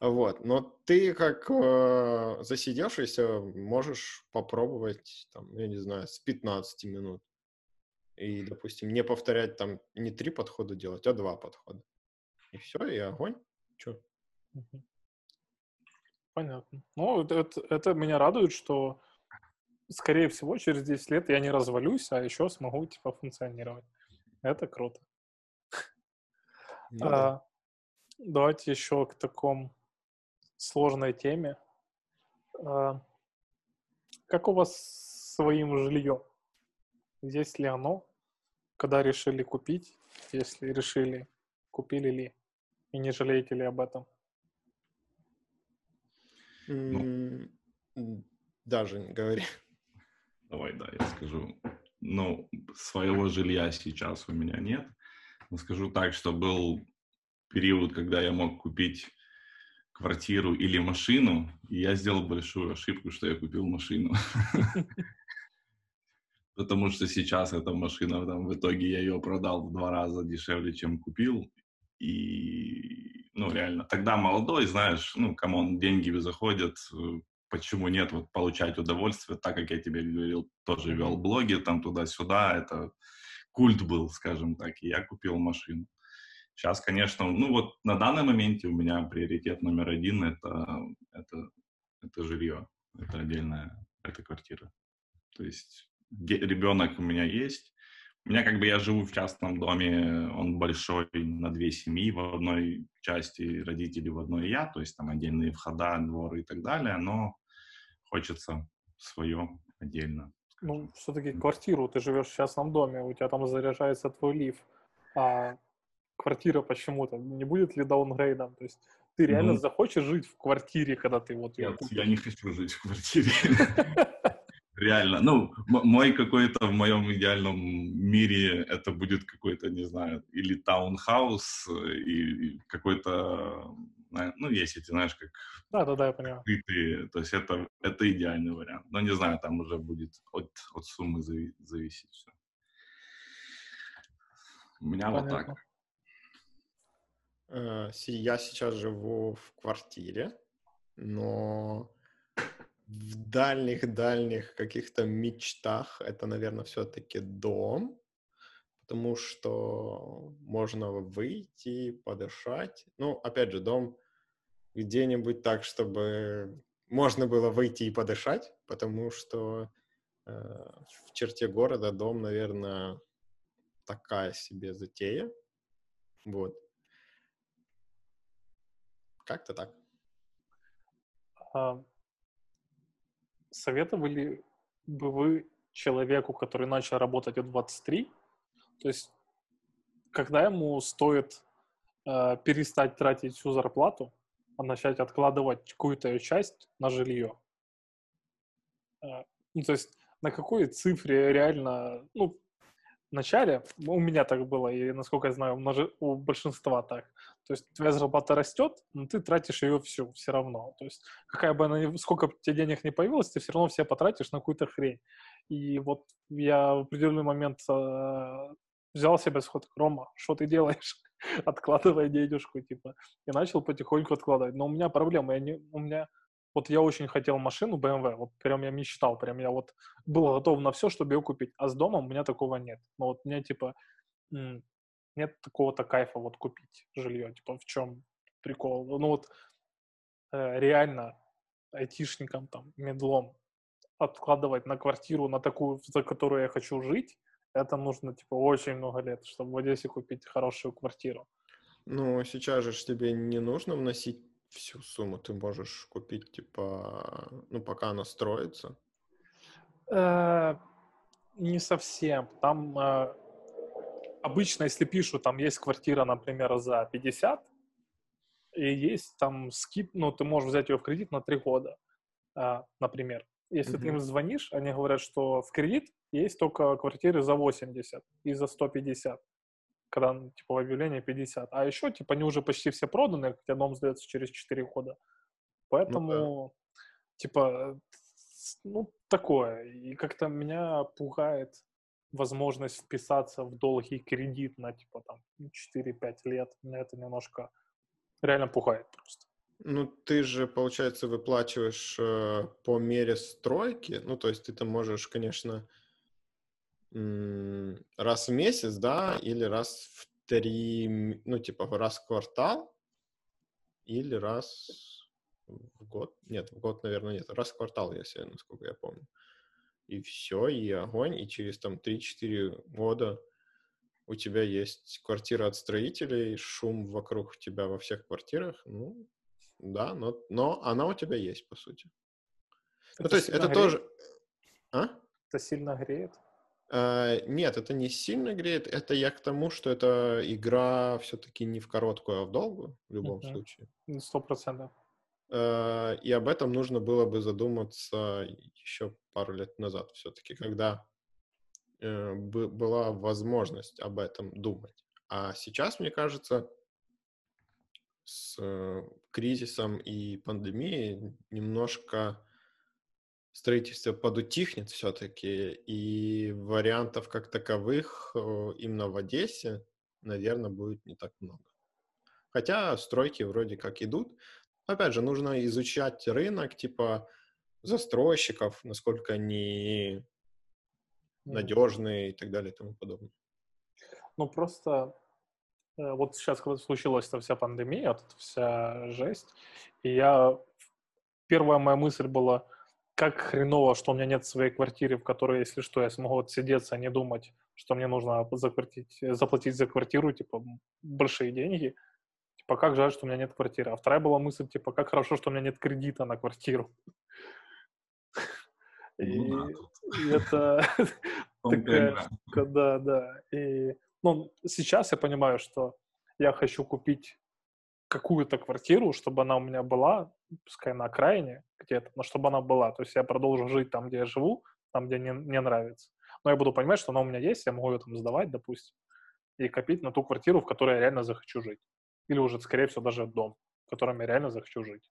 вот, но ты как э, засидевшийся можешь попробовать, там, я не знаю, с 15 минут. И, допустим, не повторять там, не три подхода делать, а два подхода. И все, и огонь. Че? Понятно. Ну, это, это- это меня радует, что, скорее всего, через 10 лет я не развалюсь, а еще смогу, типа, функционировать. Это круто. Ну да. Давайте еще к такому сложной теме. А, как у вас с своим жильем? Есть ли оно? Когда решили купить? Если решили, купили ли? И не жалеете ли об этом? М, Даже не говори. Давай, да, я скажу. Ну, своего жилья сейчас у меня нет. Но скажу так, что был период, когда я мог купить квартиру или машину, и я сделал большую ошибку, что я купил машину. (laughs) Потому что сейчас эта машина, там, в итоге я ее продал в два раза дешевле, чем купил. И, ну, реально, тогда молодой, знаешь, ну, come on, деньги заходят, почему нет, вот, получать удовольствие, так как я тебе говорил, тоже вел блоги там туда-сюда, это культ был, скажем так, и я купил машину. Сейчас, конечно, ну вот на данный моменте у меня приоритет номер один это, это, это жилье, это отдельная, это квартира. То есть ребенок у меня есть. У меня как бы я живу в частном доме, он большой, на две семьи, в одной части родители, в одной я, то есть там отдельные входа, дворы и так далее, но хочется свое отдельно. Ну, все-таки квартиру, ты живешь в частном доме, у тебя там заряжается твой лиф, а квартира почему-то не будет ли даунгрейдом? То есть ты реально Ну. захочешь жить в квартире, когда ты вот Нет, я не хочу жить в квартире. (laughs) Реально. Ну, мой какой-то в моем идеальном мире это будет какой-то, не знаю, или таунхаус, и какой-то, ну, есть эти, знаешь, как Да, да, да, я понимаю. открытые, то есть это, это идеальный вариант. Но не знаю, там уже будет от, от суммы зави- зависеть все. У меня вот Понятно. так. Э, Я сейчас живу в квартире, но в дальних-дальних каких-то мечтах это, наверное, все-таки дом, потому что можно выйти, подышать. Ну, опять же, дом где-нибудь так, чтобы можно было выйти и подышать, потому что э, в черте города дом, наверное, такая себе затея. Вот. Как-то так. А, советовали бы вы человеку, который начал работать в 23, то есть когда ему стоит э, перестать тратить всю зарплату, а начать откладывать какую-то ее часть на жилье? Э, ну, то есть на какой цифре реально, ну, начале, у меня так было, и, насколько я знаю, у большинства так. То есть твоя зарплата растет, но ты тратишь ее всю все равно. То есть какая бы она, сколько бы тебе денег не появилось, ты все равно все потратишь на какую-то хрень. И вот я в определенный момент э, взял себе сход, Рома, что ты делаешь? (laughs) Откладывай денежку, типа. И начал потихоньку откладывать. Но у меня проблема, я не, у меня вот я очень хотел машину BMW, вот прям я мечтал, прям я вот был готов на все, чтобы ее купить, а с домом у меня такого нет. Но вот мне типа нет такого-то кайфа вот купить жилье, типа в чем прикол? Ну вот э, реально айтишникам там, медлом откладывать на квартиру, на такую, за которую я хочу жить, это нужно типа очень много лет, чтобы в Одессе купить хорошую квартиру. Ну, сейчас же тебе не нужно вносить всю сумму ты можешь купить, типа, ну, пока она строится? Э, не совсем. Там э, обычно, если пишут, там есть квартира, например, за 50, и есть там скид, ну, ты можешь взять ее в кредит на 3 года, э, например. Если mm-hmm. ты им звонишь, они говорят, что в кредит есть только квартиры за 80 и за 150 когда, типа, в объявлении 50. А еще, типа, они уже почти все проданы, хотя дом сдается через 4 года. Поэтому, ну, да. типа, ну, такое. И как-то меня пугает возможность вписаться в долгий кредит на, типа, там, 4-5 лет. Меня это немножко реально пугает просто. Ну, ты же, получается, выплачиваешь э, по мере стройки. Ну, то есть ты там можешь, конечно, раз в месяц, да, или раз в три, ну, типа раз в квартал, или раз в год. Нет, в год, наверное, нет. Раз в квартал, если, насколько я помню. И все, и огонь, и через там 3-4 года у тебя есть квартира от строителей, шум вокруг тебя во всех квартирах, ну, да, но, но она у тебя есть, по сути. Это ну, то есть это греет? тоже... А? Это сильно греет? Uh, нет, это не сильно греет. Это я к тому, что эта игра все-таки не в короткую, а в долгую, в любом uh-huh. случае. Сто процентов. Uh, и об этом нужно было бы задуматься еще пару лет назад все-таки, когда б- была возможность об этом думать. А сейчас, мне кажется, с кризисом и пандемией немножко строительство подутихнет все-таки, и вариантов как таковых э, именно в Одессе, наверное, будет не так много. Хотя стройки вроде как идут. Опять же, нужно изучать рынок, типа застройщиков, насколько они надежные и так далее и тому подобное. Ну, просто э, вот сейчас, когда случилась эта вся пандемия, вот эта вся жесть, и я... Первая моя мысль была, как хреново, что у меня нет своей квартиры, в которой, если что, я смогу отсидеться, а не думать, что мне нужно заплатить, заплатить за квартиру, типа, большие деньги. Типа, как жаль, что у меня нет квартиры. А вторая была мысль, типа, как хорошо, что у меня нет кредита на квартиру. Ну и это (laughs) такая, да, да. И, ну, сейчас я понимаю, что я хочу купить какую-то квартиру, чтобы она у меня была, пускай на окраине где-то, но чтобы она была. То есть я продолжу жить там, где я живу, там, где мне, мне нравится. Но я буду понимать, что она у меня есть, я могу ее там сдавать, допустим, и копить на ту квартиру, в которой я реально захочу жить. Или уже, скорее всего, даже дом, в котором я реально захочу жить.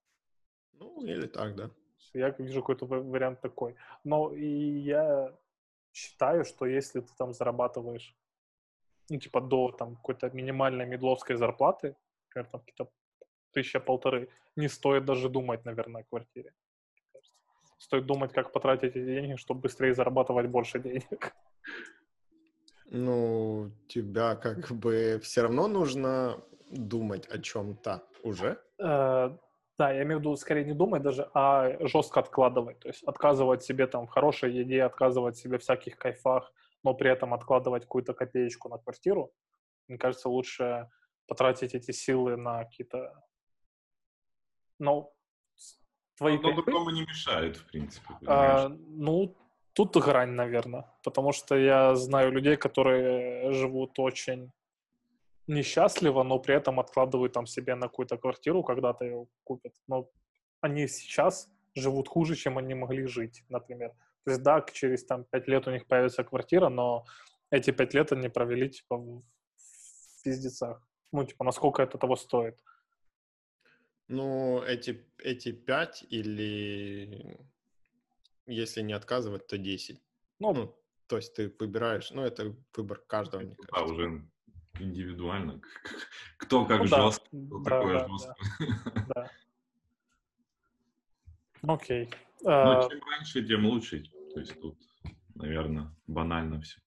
Ну, или так, да. Я вижу какой-то вариант такой. Но и я считаю, что если ты там зарабатываешь, ну, типа, до там какой-то минимальной медловской зарплаты, например, там какие-то тысяча-полторы, не стоит даже думать, наверное, о квартире. Стоит думать, как потратить эти деньги, чтобы быстрее зарабатывать больше денег. Ну, тебя как бы все равно нужно думать о чем-то уже? Э, Да, я имею в виду скорее не думать даже, а жестко откладывать. То есть отказывать себе там в хорошей еде, отказывать себе в всяких кайфах, но при этом откладывать какую-то копеечку на квартиру. Мне кажется, лучше потратить эти силы на какие-то... Ну, твои Одно другому не мешает, в принципе. А, ну, тут грань, наверное. Потому что я знаю людей, которые живут очень несчастливо, но при этом откладывают там себе на какую-то квартиру, когда-то ее купят. Но они сейчас живут хуже, чем они могли жить, например. То есть, да, через там пять лет у них появится квартира, но эти пять лет они провели, типа, в пиздецах. Ну, типа, насколько это того стоит. Ну, эти, эти пять или если не отказывать, то 10. Ну, ну, то есть ты выбираешь, ну, это выбор каждого, мне кажется. Да, уже индивидуально. (laughs) Кто как ну, жестко, да. кто да, такое да, жестко. Да. да. Окей. Ну, а чем раньше, тем лучше. То есть тут, наверное, банально все.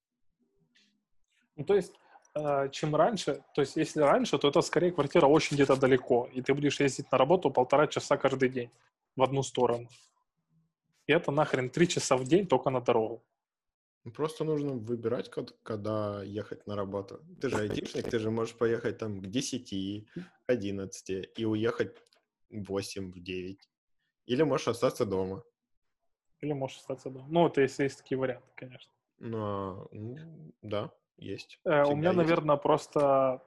Ну, то есть, а, чем раньше, то есть если раньше, то это скорее квартира очень где-то далеко, и ты будешь ездить на работу полтора часа каждый день в одну сторону. И это нахрен три часа в день только на дорогу. Просто нужно выбирать, когда ехать на работу. Ты же айтишник, ты же можешь поехать там к 10, 11 и уехать в 8, в 9. Или можешь остаться дома. Или можешь остаться дома. Ну, это если есть такие варианты, конечно. Ну, да, есть. Э, у меня, есть. наверное, просто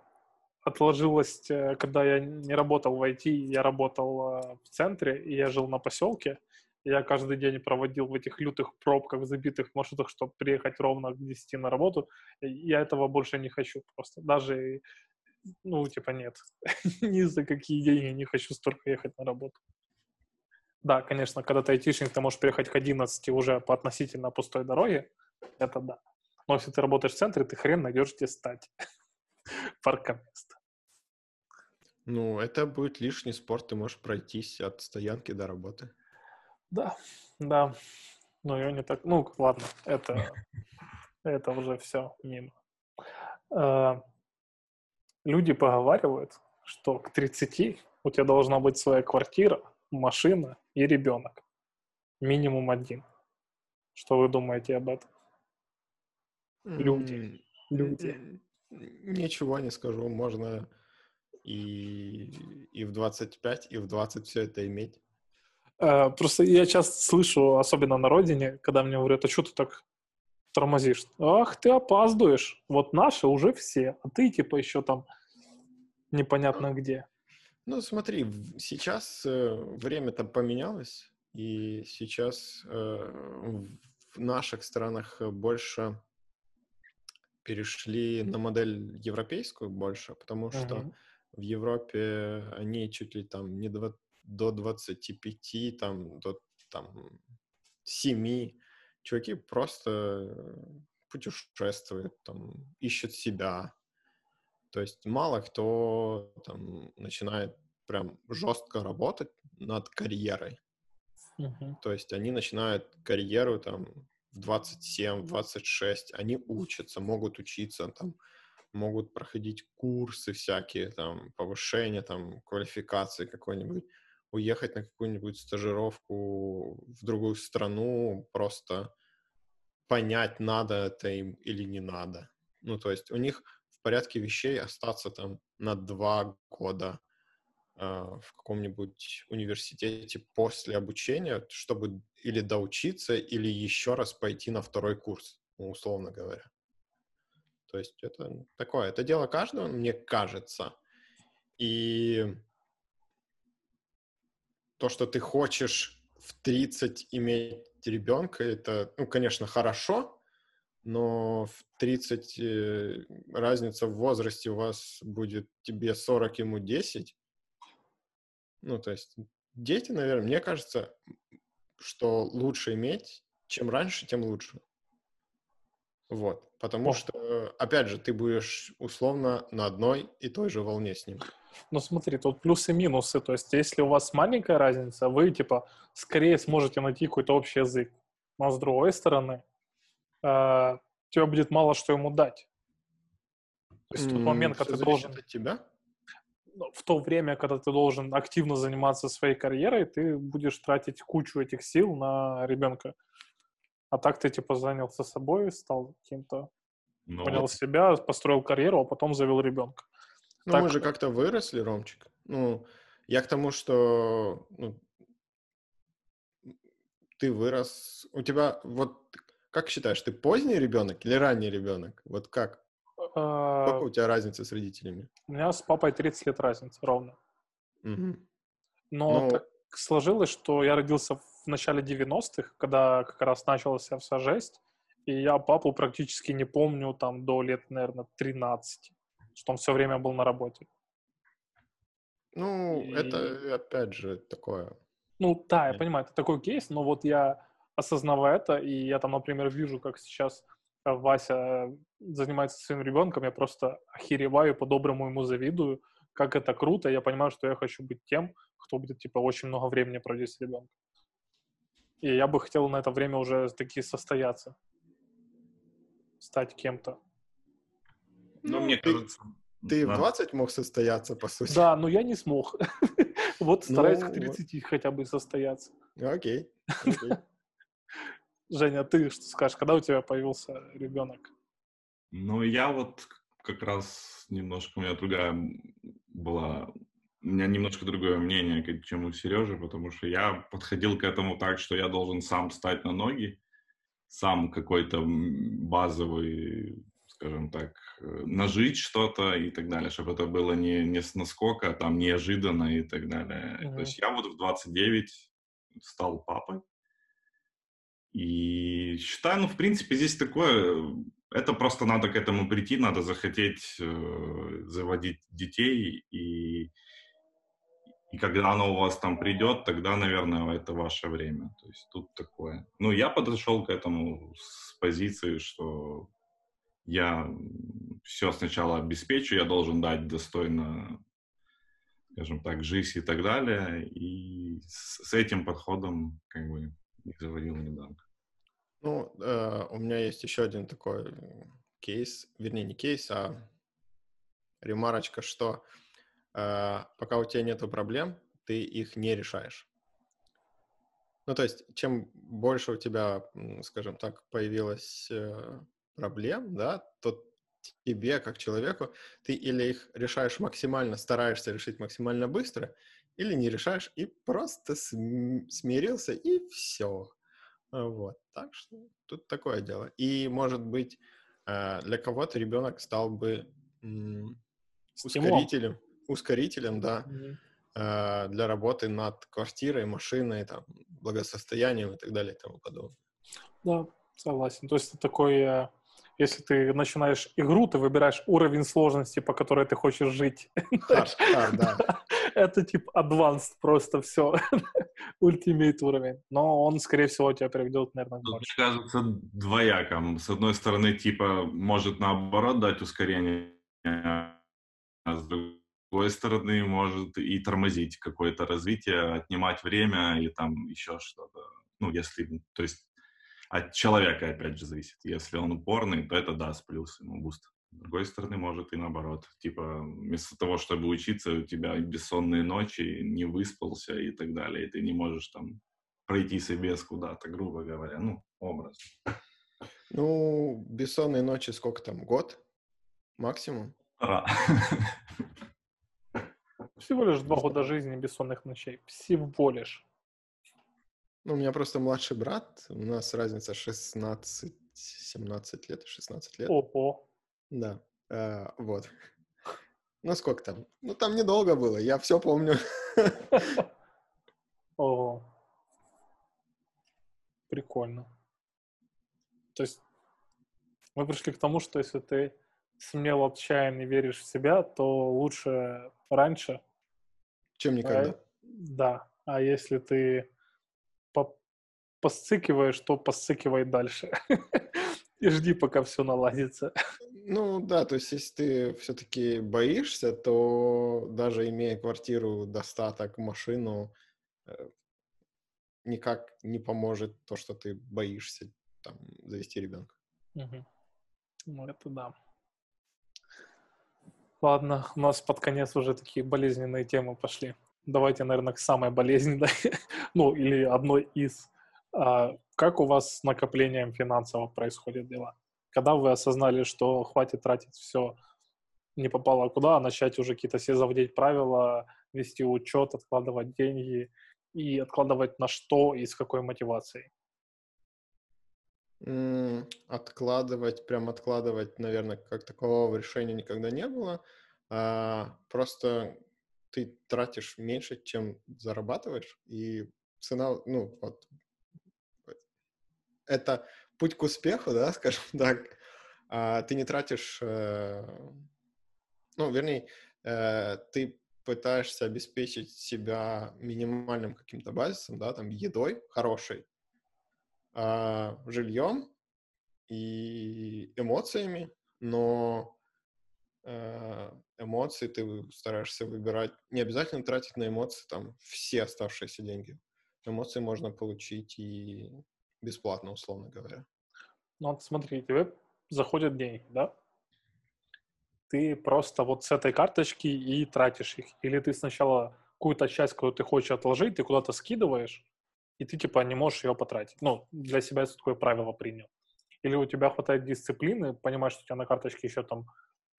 отложилось, э, когда я не работал в IT, я работал э, в центре, и я жил на поселке. Я каждый день проводил в этих лютых пробках, забитых маршрутах, чтобы приехать ровно к 10 на работу. Я этого больше не хочу просто. Даже, ну, типа, нет. (laughs) Ни за какие деньги не хочу столько ехать на работу. Да, конечно, когда ты айтишник, ты можешь приехать к 11 уже по относительно пустой дороге. Это да. Но если ты работаешь в центре, ты хрен найдешь где стать. (laughs) Парка места. Ну, это будет лишний спорт, ты можешь пройтись от стоянки до работы. Да, да. Но ее не так... Ну, ладно, это, (laughs) это уже все мимо. А, люди поговаривают, что к 30 у тебя должна быть своя квартира, машина и ребенок. Минимум один. Что вы думаете об этом? Люди. Люди. Ничего не скажу. Можно и, и в 25, и в 20 все это иметь. Э, просто я часто слышу, особенно на родине, когда мне говорят, а что ты так тормозишь? Ах, ты опаздываешь. Вот наши уже все, а ты типа еще там непонятно где. Ну, смотри, сейчас э, время-то поменялось, и сейчас э, в наших странах больше перешли на модель европейскую больше, потому что uh-huh. в Европе они чуть ли там не, 20, до 25, там, до там, 7 чуваки просто путешествуют, там, ищут себя. То есть мало кто там начинает прям жестко работать над карьерой. Uh-huh. То есть они начинают карьеру там в 27, 26, они учатся, могут учиться там, могут проходить курсы всякие, там, повышение, там, квалификации какой-нибудь уехать на какую-нибудь стажировку в другую страну, просто понять, надо это им или не надо. Ну, то есть у них в порядке вещей остаться там на два года в каком-нибудь университете после обучения, чтобы или доучиться, или еще раз пойти на второй курс, ну, условно говоря. То есть это такое, это дело каждого, мне кажется. И то, что ты хочешь в 30 иметь ребенка, это, ну, конечно, хорошо, но в 30 э, разница в возрасте у вас будет тебе 40, ему 10. Ну, то есть дети, наверное, мне кажется, что лучше иметь, чем раньше, тем лучше. Вот. Потому О. что, опять же, ты будешь условно на одной и той же волне с ним. Ну смотри, тут плюсы и минусы. То есть если у вас маленькая разница, вы типа скорее сможете найти какой-то общий язык. Но с другой стороны, э, тебе будет мало что ему дать. То есть тот момент, когда ты должен... От тебя? Ну, в то время, когда ты должен активно заниматься своей карьерой, ты будешь тратить кучу этих сил на ребенка. А так ты, типа, занялся собой, стал каким-то, Ну, понял вот себя, построил карьеру, а потом завел ребенка. Ну, Так мы же как-то выросли, Ромчик. Ну, я к тому, что ну, ты вырос. У тебя вот как считаешь, ты поздний ребенок или ранний ребенок? Вот как? А, Сколько у тебя разница с родителями? У меня с папой 30 лет разница ровно. Мгм. Но Ну- так сложилось, что я родился в начале 90-х, когда как раз началась вся жесть, и я папу практически не помню там до лет, наверное, 13, что он все время был на работе. Ну, И- это опять же такое. Ну да, я понимаю, это такой кейс, но вот я осознавая это, и я там, например, вижу, как сейчас Вася занимается своим ребенком, я просто охереваю, по-доброму ему завидую, как это круто, я понимаю, что я хочу быть тем, кто будет, типа, очень много времени проводить с ребенком. И я бы хотел на это время уже таки состояться. Стать кем-то. ну, Ну, мне ты- кажется... Ты в надо- 20 мог состояться, по сути? Да, но я не смог. (laughs) Вот стараюсь Ну, к вот. 30 хотя бы состояться. Окей. окей. (laughs) Женя, ты что скажешь, когда у тебя появился ребенок? Ну, я вот как раз немножко, у меня другая была, у меня немножко другое мнение, чем у Сережи, потому что я подходил к этому так, что я должен сам встать на ноги, сам какой-то базовый, скажем так, э, нажить что-то и так далее, чтобы это было не, не с наскока, а там неожиданно и так далее. Мгм. То есть я вот в 29 стал папой, и считаю, ну, в принципе, здесь такое, это просто надо к этому прийти, надо захотеть э, заводить детей, и, и когда оно у вас там придет, тогда, наверное, это ваше время. То есть тут такое. Ну, я подошел к этому с позиции, что я все сначала обеспечу, я должен дать достойно, скажем так, жизнь и так далее, и с, с этим подходом как бы и заводил ребенка. Ну, э, у меня есть еще один такой кейс, вернее, не кейс, а ремарочка, что э, пока у тебя нету проблем, ты их не решаешь. Ну, то есть, чем больше у тебя, скажем так, появилось э, проблем, да, то тебе, как человеку, ты или их решаешь максимально, стараешься решить максимально быстро, или не решаешь и просто см- смирился, и все. Вот, так что тут такое дело. И, может быть, э, для кого-то ребенок стал бы ускорителем, ускорителем, да, э, для работы над квартирой, машиной, там, благосостоянием и так далее и тому подобное. Да, согласен. То есть это такой, э, если ты начинаешь игру, ты выбираешь уровень сложности, по которой ты хочешь жить. Hard, да. (laughs) Это типа advanced просто все. (laughs) Ultimate уровень. Но он, скорее всего, тебя приведет, наверное, к больше. мне кажется, двояком. С одной стороны, типа, может наоборот дать ускорение, а с другой стороны, может и тормозить какое-то развитие, отнимать время и там еще что-то. Ну, если, то есть, от человека, опять же, зависит. Если он упорный, то это даст плюс ему boost. С другой стороны, может и наоборот. Типа, вместо того, чтобы учиться, у тебя бессонные ночи, не выспался и так далее, и ты не можешь там пройти себе куда-то, грубо говоря, ну, образ. Ну, бессонные ночи сколько там, год максимум? Ра. (laughs) Всего лишь два года жизни бессонных ночей. Всего лишь. Ну, у меня просто младший брат, у нас разница 16-17 лет, 16 лет. Ого. Да, э, вот. Ну, сколько там? Ну, там недолго было, я все помню. (laughs) Ого. Прикольно. То есть мы пришли к тому, что если ты смело, отчаянно веришь в себя, то лучше раньше, Чем никогда. да. А если ты по- посцикиваешь, то посцикивай дальше. (laughs) И жди, пока все наладится. Ну, да, то есть если ты все-таки боишься, то даже имея квартиру, достаток, машину, э, никак не поможет то, что ты боишься там завести ребенка. Мгм. Ну, это да. Ладно, у нас под конец уже такие болезненные темы пошли. Давайте, наверное, к самой болезненной, (laughs) ну, или одной из. А, как у вас с накоплением финансово происходят дела? Когда вы осознали, что хватит тратить все не попало куда, а начать уже какие-то себе заводить правила, вести учет, откладывать деньги и откладывать на что и с какой мотивацией? Откладывать, прям откладывать, наверное, как такового решения никогда не было. А, просто ты тратишь меньше, чем зарабатываешь, и цена, ну, вот, это путь к успеху, да, (laughs) скажем так. А ты не тратишь, э, ну, вернее, э, ты пытаешься обеспечить себя минимальным каким-то базисом, да, там, едой хорошей, а, жильем и эмоциями, но э, эмоции ты стараешься выбирать, не обязательно тратить на эмоции там все оставшиеся деньги. Эмоции можно получить и бесплатно, условно говоря. Ну вот смотри, тебе заходят деньги, да? Ты просто вот с этой карточки и тратишь их. Или ты сначала какую-то часть, которую ты хочешь отложить, ты куда-то скидываешь, и ты типа не можешь ее потратить. Ну, для себя это такое правило принял. Или у тебя хватает дисциплины, понимаешь, что у тебя на карточке еще там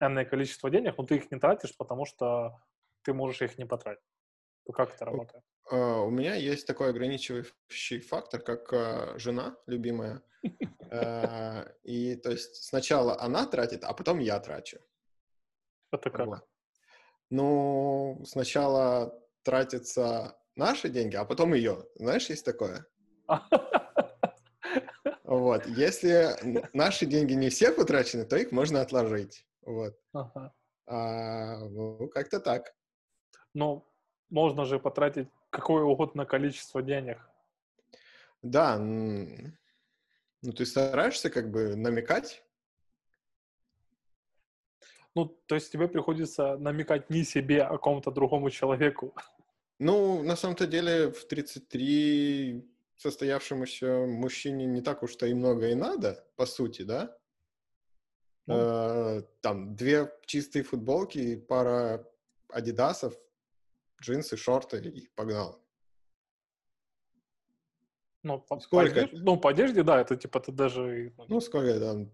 энное количество денег, но ты их не тратишь, потому что ты можешь их не потратить. То как это работает? Uh, у меня есть такой ограничивающий фактор, как uh, жена любимая. Uh, и то есть сначала она тратит, а потом я трачу. Это как? Ну, сначала тратится наши деньги, а потом ее. Знаешь, есть такое? Вот. Если наши деньги не все потрачены, то их можно отложить. Вот. Ага. А, ну, как-то так. Ну, можно же потратить какое угодно количество денег. Да. Ну, ты стараешься как бы намекать. Ну, то есть тебе приходится намекать не себе, а кому-то другому человеку. Ну, на самом-то деле, в 33 состоявшемуся мужчине не так уж-то и много и надо, по сути, да? Ну. Э, там две чистые футболки, пара адидасов, джинсы, шорты и погнал. Ну, по, сколько? По одежде, ну, по одежде, да, это типа ты даже... Ну, ну сколько там,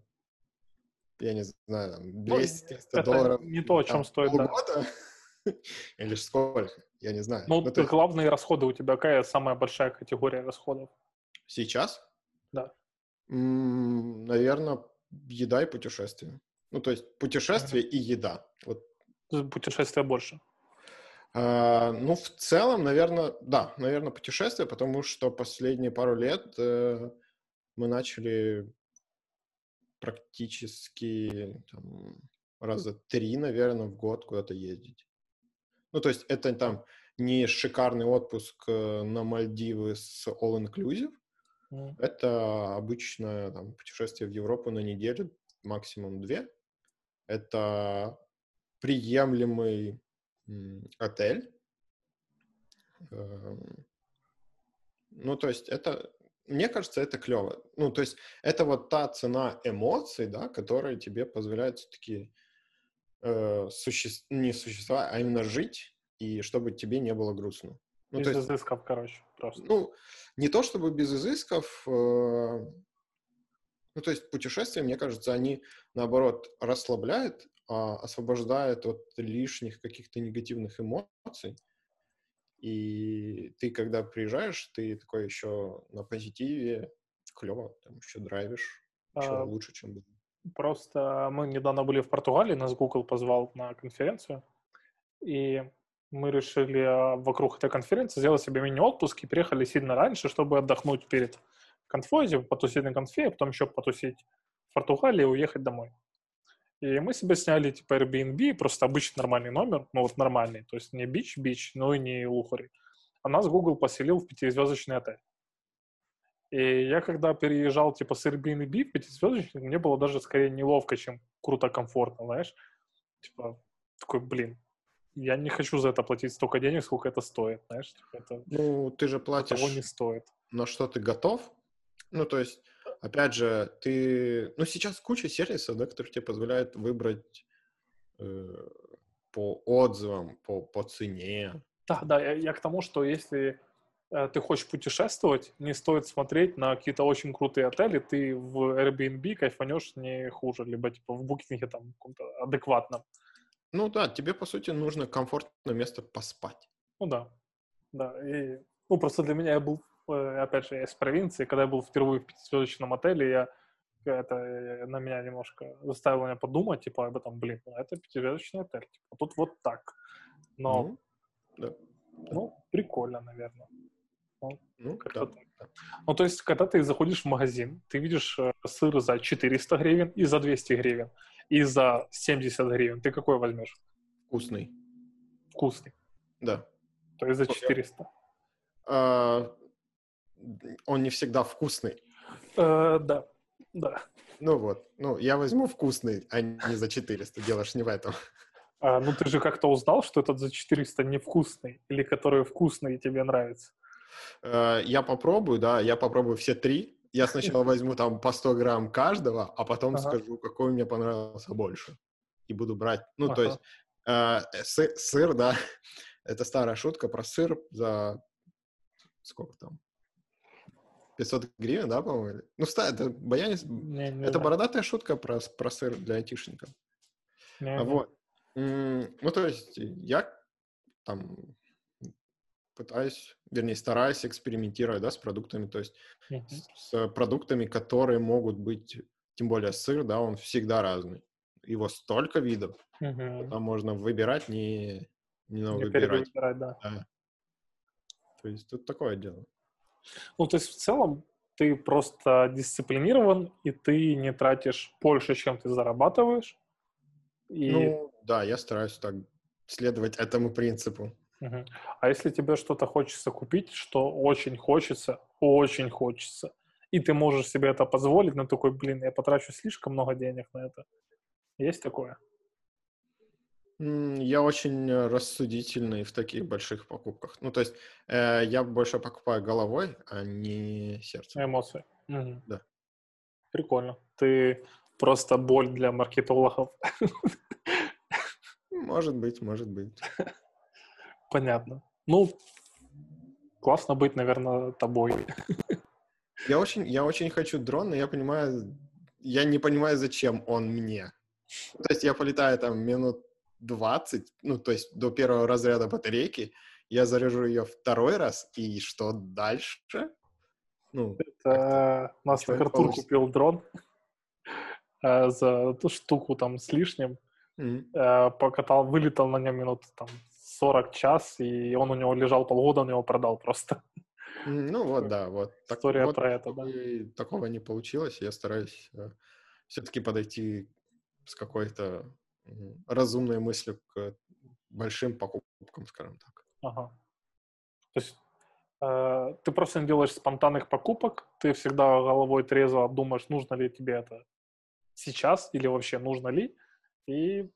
я не знаю, там 200-300 ну, долларов. не то, о чем стоит, полгода? да. (laughs) Или сколько? Я не знаю. Ну, ну ты... главные расходы у тебя какая самая большая категория расходов? Сейчас? Да. М-м, наверное, еда и путешествия. Ну, то есть путешествие mm-hmm. и еда. Вот. Путешествия больше. А, ну, в целом, наверное, да, наверное, путешествия, потому что последние пару лет э, мы начали практически там, раза три, наверное, в год куда-то ездить. Ну, то есть это там не шикарный отпуск э, на Мальдивы с all-inclusive, mm. это обычное там, путешествие в Европу на неделю, максимум две. Это приемлемый отель. Эм, ну, то есть это, мне кажется, это клево. Ну, то есть это вот та цена эмоций, да, которая тебе позволяет все-таки э, суще... не существовать, а именно жить, и чтобы тебе не было грустно. Ну, без есть, изысков, короче, просто. Ну, не то чтобы без изысков, э, ну, то есть путешествия, мне кажется, они, наоборот, расслабляют, а, освобождают от лишних каких-то негативных эмоций. И ты, когда приезжаешь, ты такой еще на позитиве, клево, там еще драйвишь, еще а, лучше, чем было. Просто мы недавно были в Португалии, нас Google позвал на конференцию, и мы решили а, вокруг этой конференции сделать себе мини-отпуск и приехали сильно раньше, чтобы отдохнуть перед конфой, типа, потусить на конфе, а потом еще потусить в Португалии и уехать домой. И мы себе сняли типа Airbnb, просто обычный нормальный номер, ну вот нормальный, то есть не бич-бич, но и не лухари. А нас Google поселил в пятизвездочный отель. И я когда переезжал типа с Airbnb в пятизвездочный, мне было даже скорее неловко, чем круто, комфортно, знаешь. Типа, такой, блин, я не хочу за это платить столько денег, сколько это стоит, знаешь. Типа, это, ну, ты же платишь... Того не стоит. На что ты готов? Ну, то есть, опять же, ты... Ну, сейчас куча сервисов, да, которые тебе позволяют выбрать э, по отзывам, по, по цене. Да, да, я, я к тому, что если э, ты хочешь путешествовать, не стоит смотреть на какие-то очень крутые отели, ты в Airbnb кайфанешь не хуже, либо типа в букинге там каком-то адекватном. Ну да, тебе, по сути, нужно комфортное место поспать. Ну да, да. И, ну просто для меня я был, опять же, я из провинции, когда я был впервые в пятизвездочном отеле, я это э, на меня немножко заставило меня подумать, типа, об этом, блин, ну это пятизвездочный отель, типа, тут вот так. Но, Ну, да. ну, прикольно, наверное. Ну, Ну, да. Ну, то есть, когда ты заходишь в магазин, ты видишь э, сыр за 400 гривен и за 200 гривен, и за 70 гривен. Ты какой возьмешь? Вкусный, Вкусный. да. То есть за Окей. 400. А, он не всегда вкусный. Э, да, да. Ну вот, ну, я возьму вкусный, а не за 400. Дело ж не в этом. А, ну, ты же как-то узнал, что этот за 400 невкусный, или который вкусный и тебе нравится? Э, Я попробую, да, я попробую все три. Я сначала возьму там по 100 грамм каждого, а потом Ага. скажу, какой мне понравился больше. И буду брать. Ну, то Ага. есть э, сы- сыр, да, это старая шутка про сыр за сколько там? 500 гривен, да, по-моему? Ну, ста- это, баяне... Не, не это бородатая шутка про, про сыр для айтишников. Не, А. Вот. Ну, то есть я там пытаюсь, вернее, стараюсь экспериментировать, да, с продуктами, то есть Мгм. с, с продуктами, которые могут быть, тем более сыр, да, он всегда разный. Его столько видов, Мгм. там можно выбирать, не, не Не выбирать. да. Да. То есть тут такое дело. Ну, то есть в целом ты просто дисциплинирован, и ты не тратишь больше, чем ты зарабатываешь. И, Ну, да, я стараюсь так следовать этому принципу. Мгм. А если тебе что-то хочется купить, что очень хочется, очень хочется, и ты можешь себе это позволить, но такой, блин, я потрачу слишком много денег на это. Есть такое? Я очень э, рассудительный в таких больших покупках. Ну, то есть э, я больше покупаю головой, а не сердцем. Эмоции. Мгм. Да. Прикольно. Ты просто боль для маркетологов. Может быть, может быть. Понятно. Ну, классно быть, наверное, тобой. Я очень, я очень хочу дрон, но я понимаю, я не понимаю, зачем он мне. То есть я полетаю там минут 20, ну, то есть до первого разряда батарейки, я заряжу ее второй раз, и что дальше? Ну, Это у нас не Артур купил дрон (laughs) э, за ту штуку там с лишним. Э, Покатал, вылетал на нем минут там 40 час, и он у него лежал полгода, он его продал просто. (laughs) ну вот, да, вот. Так- История вот про это, да. Такого не получилось. Я стараюсь все-таки подойти с какой-то разумной мыслью к большим покупкам, скажем так. Ага. То есть э, ты просто не делаешь спонтанных покупок, ты всегда головой трезво думаешь, нужно ли тебе это сейчас или вообще нужно ли, и,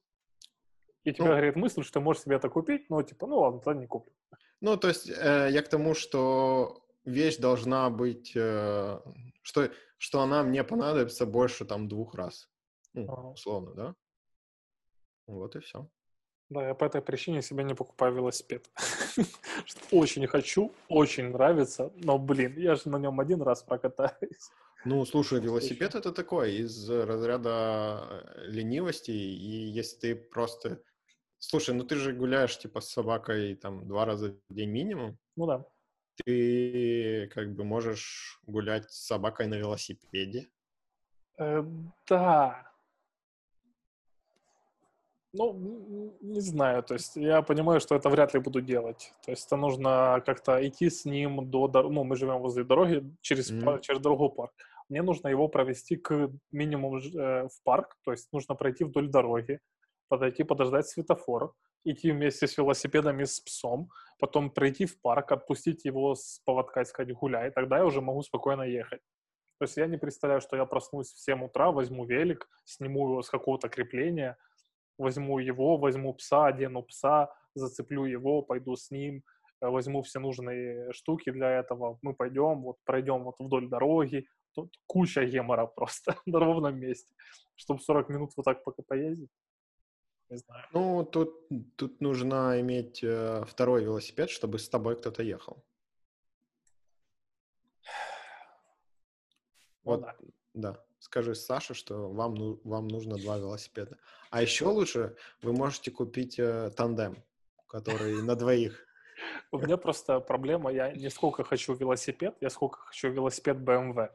и тебе Ну. говорит мысль, что ты можешь себе это купить, но типа, ну ладно, тогда не куплю. Ну, то есть э, я к тому, что вещь должна быть, э, что, что она мне понадобится больше там двух раз. Ну, Ага. условно, да? Вот и все. Да, я по этой причине себе не покупаю велосипед. (laughs) Очень хочу, очень нравится, но, блин, я же на нем один раз прокатаюсь. Ну, слушай, велосипед это такое из разряда э, ленивости, и если ты просто... Слушай, ну ты же гуляешь типа с собакой там два раза в день минимум, Ну да. ты как бы можешь гулять с собакой на велосипеде. Э, да. Ну, не знаю, то есть я понимаю, что это вряд ли буду делать. То есть это нужно как-то идти с ним до... Ну, мы живем возле дороги, через, Мгм. пар- через дорогу парк. Мне нужно его провести к минимум ж- э, в парк, то есть нужно пройти вдоль дороги, подойти, подождать светофор, идти вместе с велосипедом и с псом, потом пройти в парк, отпустить его с поводка и сказать «гуляй», тогда я уже могу спокойно ехать. То есть я не представляю, что я проснусь в 7 утра, возьму велик, сниму его с какого-то крепления, возьму его, возьму пса, одену пса, зацеплю его, пойду с ним, э, возьму все нужные штуки для этого, мы пойдем, вот пройдем вот вдоль дороги, тут куча гемора просто (laughs) на ровном месте, чтобы 40 минут вот так пока поездить. Не знаю. Ну, тут, тут нужно иметь э, второй велосипед, чтобы с тобой кто-то ехал. Ну Вот, да. да. Скажи Саше, что вам, ну- вам нужно два велосипеда. А еще лучше вы можете купить э, тандем, который на двоих. У меня просто проблема, я не сколько хочу велосипед, я сколько хочу велосипед BMW.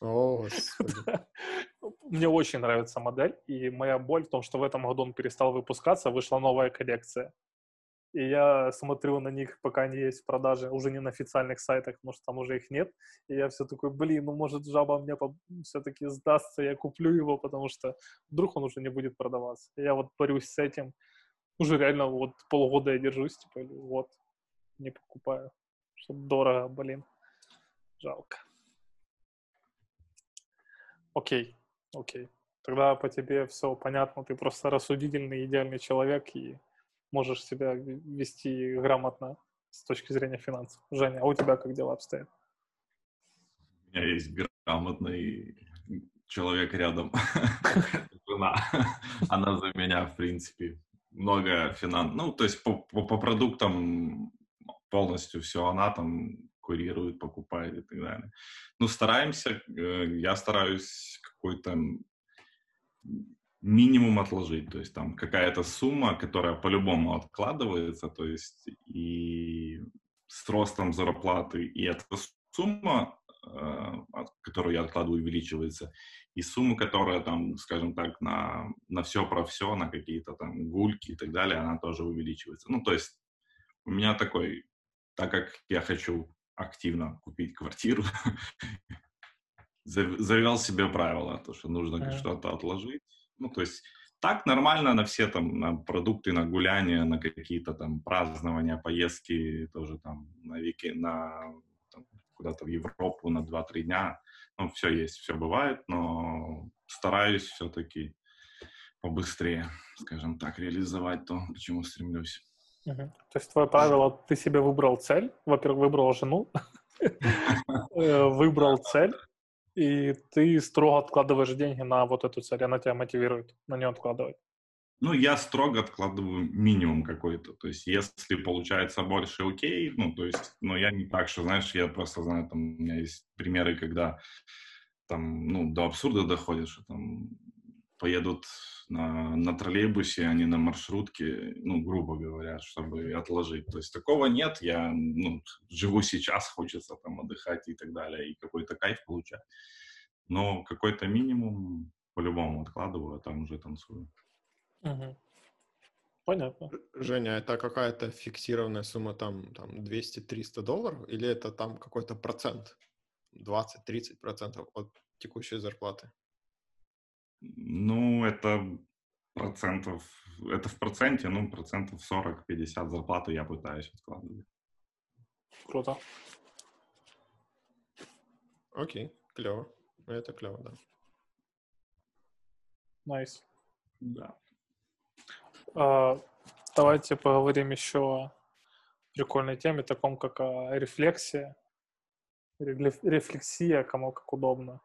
О. (laughs) Мне очень нравится модель, и моя боль в том, что в этом году он перестал выпускаться, вышла новая коллекция. И я смотрю на них, пока они есть в продаже, уже не на официальных сайтах, потому что там уже их нет. И я все такой, блин, ну может жаба мне все-таки сдастся, я куплю его, потому что вдруг он уже не будет продаваться. И я вот борюсь с этим. Уже реально вот полгода я держусь, типа, вот, не покупаю. Что дорого, блин. Жалко. Окей, окей. Тогда по тебе все понятно, ты просто рассудительный, идеальный человек и можешь себя ве- вести грамотно с точки зрения финансов. Женя, а у тебя как дела обстоят? У меня есть грамотный человек рядом. (laughs) Жена. Она за меня, в принципе, много финансов. Ну, то есть по, по, по продуктам полностью все она там курирует, покупает и так далее. Ну, стараемся, э, я стараюсь какой-то минимум отложить, то есть там какая-то сумма, которая по-любому откладывается, то есть и с ростом зарплаты, и эта сумма, э, от- которую я откладываю, увеличивается, и сумма, которая там, скажем так, на, на все про все, на какие-то там гульки и так далее, она тоже увеличивается. Ну, то есть у меня такой, так как я хочу активно купить квартиру, (laughs) зав- завел себе правило, то, что нужно что-то отложить. Ну, то есть так нормально на все там на продукты, на гуляния, на какие-то там празднования, поездки, тоже там на веки, на там, куда-то в Европу на 2-3 дня. Ну, все есть, все бывает, но стараюсь все-таки побыстрее, скажем так, реализовать то, к чему стремлюсь. Мгм. То есть твое правило, ты себе выбрал цель, во-первых, выбрал жену, (laughs) э, выбрал цель, и ты строго откладываешь деньги на вот эту цель, она тебя мотивирует на нее откладывать. Ну, я строго откладываю минимум какой-то. То есть, если получается больше, окей. Ну, то есть, но я не так, что, знаешь, я просто знаю, там, у меня есть примеры, когда там, ну, до абсурда доходит, что там поедут на, на троллейбусе, а не на маршрутке, ну, грубо говоря, чтобы отложить. То есть такого нет, я, ну, живу сейчас, (laughs) хочется там отдыхать и так далее, и какой-то кайф получать. Но какой-то минимум по-любому откладываю, а там уже танцую. Мгм. Понятно. Женя, это какая-то фиксированная сумма, там, там 200-300 долларов, или это там какой-то процент? 20-30 процентов от текущей зарплаты? Ну, это процентов, это в проценте, ну, процентов 40-50 зарплаты я пытаюсь откладывать. Круто. Окей, клево. Это клево, да. Nice. Да. А, Давайте поговорим еще о прикольной теме, таком как а, рефлексия. Рефле- Рефлексия, кому как удобно.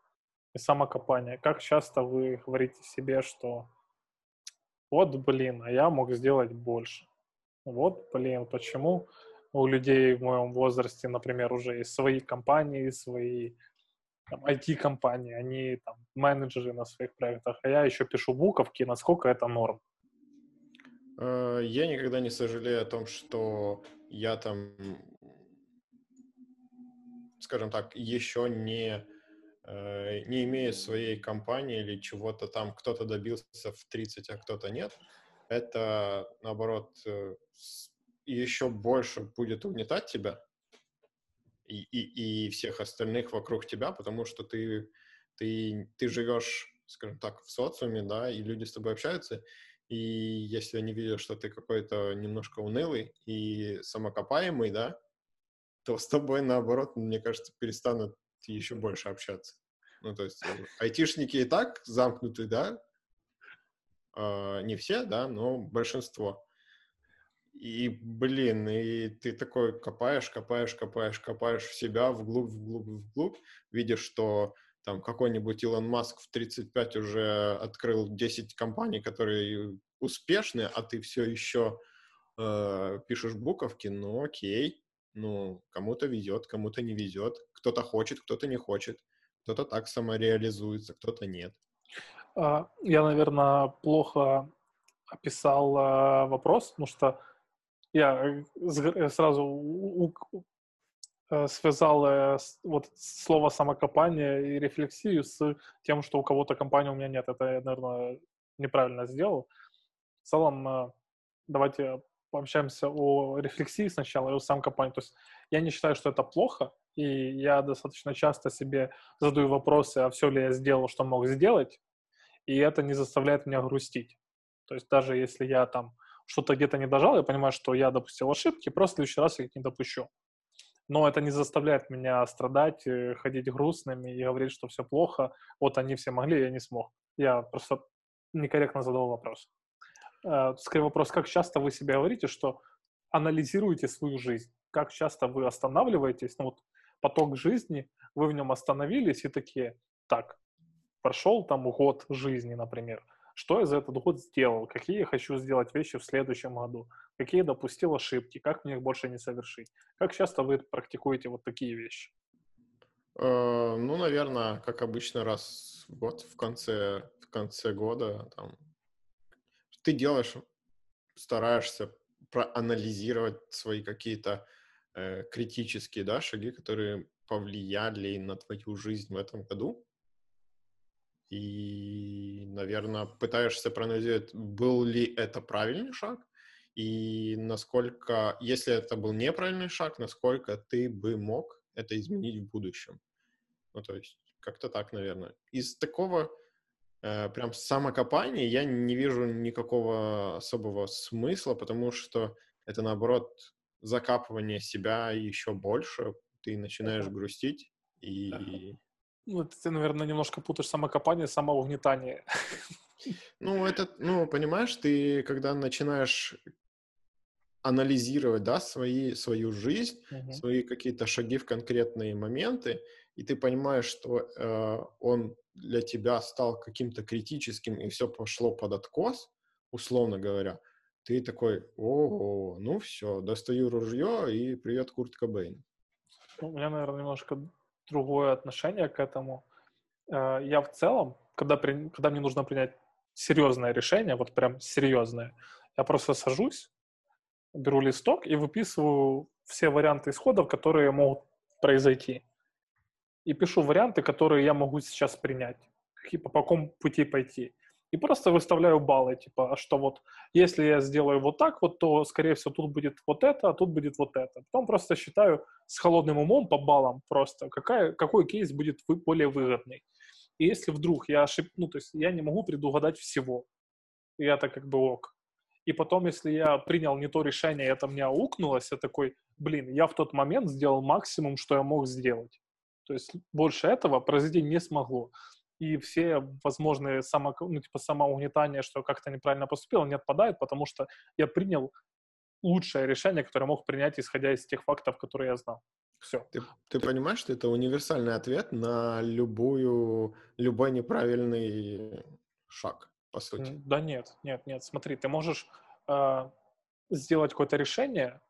И самокопание. Как часто вы говорите себе, что вот, блин, а я мог сделать больше. Вот, блин, почему у людей в моем возрасте, например, уже есть свои компании, свои IT-компании, они там менеджеры на своих проектах, а я еще пишу буковки, насколько это норм. Э, Я никогда не сожалею о том, что я там, скажем так, еще не, не имею своей компании или чего-то там, кто-то добился в 30, а кто-то нет. Это, наоборот, э, еще больше будет угнетать тебя и, и, и всех остальных вокруг тебя, потому что ты, ты, ты живешь, скажем так, в социуме, да, и люди с тобой общаются, и если они видят, что ты какой-то немножко унылый и самокопаемый, да, то с тобой, наоборот, мне кажется, перестанут еще больше общаться. Ну, то есть э, айтишники и так замкнуты, да, А, не все, да, но большинство. И, блин, и ты такой копаешь, копаешь, копаешь, копаешь в себя вглубь, вглубь, вглубь, видишь, что там какой-нибудь Илон Маск в 35 уже открыл 10 компаний, которые успешный, а ты все еще э, пишешь буковки, ну окей, ну кому-то везет, кому-то не везет, кто-то хочет, кто-то не хочет, кто-то так самореализуется, кто-то нет. А, я, наверное, плохо описал а, вопрос, потому что я сразу э, связал э, вот слово самокопание и рефлексию с тем, что у кого-то компания у меня нет. Это я, наверное, неправильно сделал. В целом, э, давайте пообщаемся о рефлексии сначала и о самокопании. То есть я не считаю, что это плохо, и я достаточно часто себе задаю вопросы, а все ли я сделал, что мог сделать, и это не заставляет меня грустить. То есть даже если я там что-то где-то не дожал, я понимаю, что я допустил ошибки, просто в следующий раз я их не допущу. Но это не заставляет меня страдать, э, ходить грустными и говорить, что все плохо. Вот они все могли, я не смог. Я просто некорректно задал вопрос. Э, скорее вопрос, как часто вы себе говорите, что анализируете свою жизнь? Как часто вы останавливаетесь? Ну вот поток жизни, вы в нем остановились и такие, так, прошел там год жизни, например, что я за этот год сделал, какие я хочу сделать вещи в следующем году, какие допустил ошибки, как мне их больше не совершить. Как часто вы практикуете вот такие вещи? Э, ну, наверное, как обычно, раз в год, в конце, в конце года, там, ты делаешь, стараешься проанализировать свои какие-то э, критические да, шаги, которые повлияли на твою жизнь в этом году. И, наверное, пытаешься проанализировать, был ли это правильный шаг, и насколько, если это был неправильный шаг, насколько ты бы мог это изменить в будущем. Ну, то есть, как-то так, наверное. Из такого прям самокопания я не вижу никакого особого смысла, потому что это, наоборот, закапывание себя еще больше. Ты начинаешь грустить, и ну, ты, наверное, немножко путаешь самокопание самоугнетание. Ну, это, ну, понимаешь, ты когда начинаешь анализировать, да, свои, свою жизнь, uh-huh. свои какие-то шаги в конкретные моменты, и ты понимаешь, что э, он для тебя стал каким-то критическим, и все пошло под откос, условно говоря, ты такой, о, ну все, достаю ружье и привет Курт Кобейн. Ну, у меня, наверное, немножко другое отношение к этому. Э, я в целом, когда, при, когда мне нужно принять серьезное решение, вот прям серьезное, я просто сажусь, беру листок и выписываю все варианты исходов, которые могут произойти. И пишу варианты, которые я могу сейчас принять, по какому пути пойти и просто выставляю баллы, типа, а что вот, если я сделаю вот так вот, то, скорее всего, тут будет вот это, а тут будет вот это. Потом просто считаю с холодным умом по баллам просто, какая, какой кейс будет вы, более выгодный. И если вдруг я ошиб... ну, то есть я не могу предугадать всего, и это как бы ок. И потом, если я принял не то решение, это мне аукнулось, я такой, блин, я в тот момент сделал максимум, что я мог сделать. То есть больше этого произойти не смогло и все возможные само, ну, типа самоугнетания, что как-то неправильно поступил, не отпадают, потому что я принял лучшее решение, которое мог принять, исходя из тех фактов, которые я знал. Все. Ты, ты понимаешь, что это универсальный ответ на любую, любой неправильный шаг, по сути? Да нет, нет, нет. Смотри, ты можешь э, сделать какое-то решение,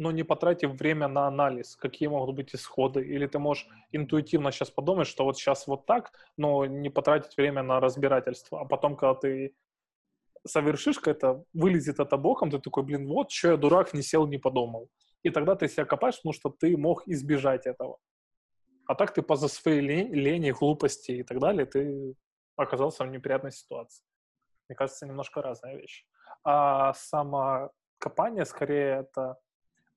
но не потратив время на анализ, какие могут быть исходы. Или ты можешь интуитивно сейчас подумать, что вот сейчас вот так, но не потратить время на разбирательство. А потом, когда ты совершишь это, вылезет это боком, ты такой, блин, вот, что я дурак, не сел, не подумал. И тогда ты себя копаешь, потому что ты мог избежать этого. А так ты по-за своей лень, лени, глупости и так далее, ты оказался в неприятной ситуации. Мне кажется, немножко разная вещь. А самокопание, скорее, это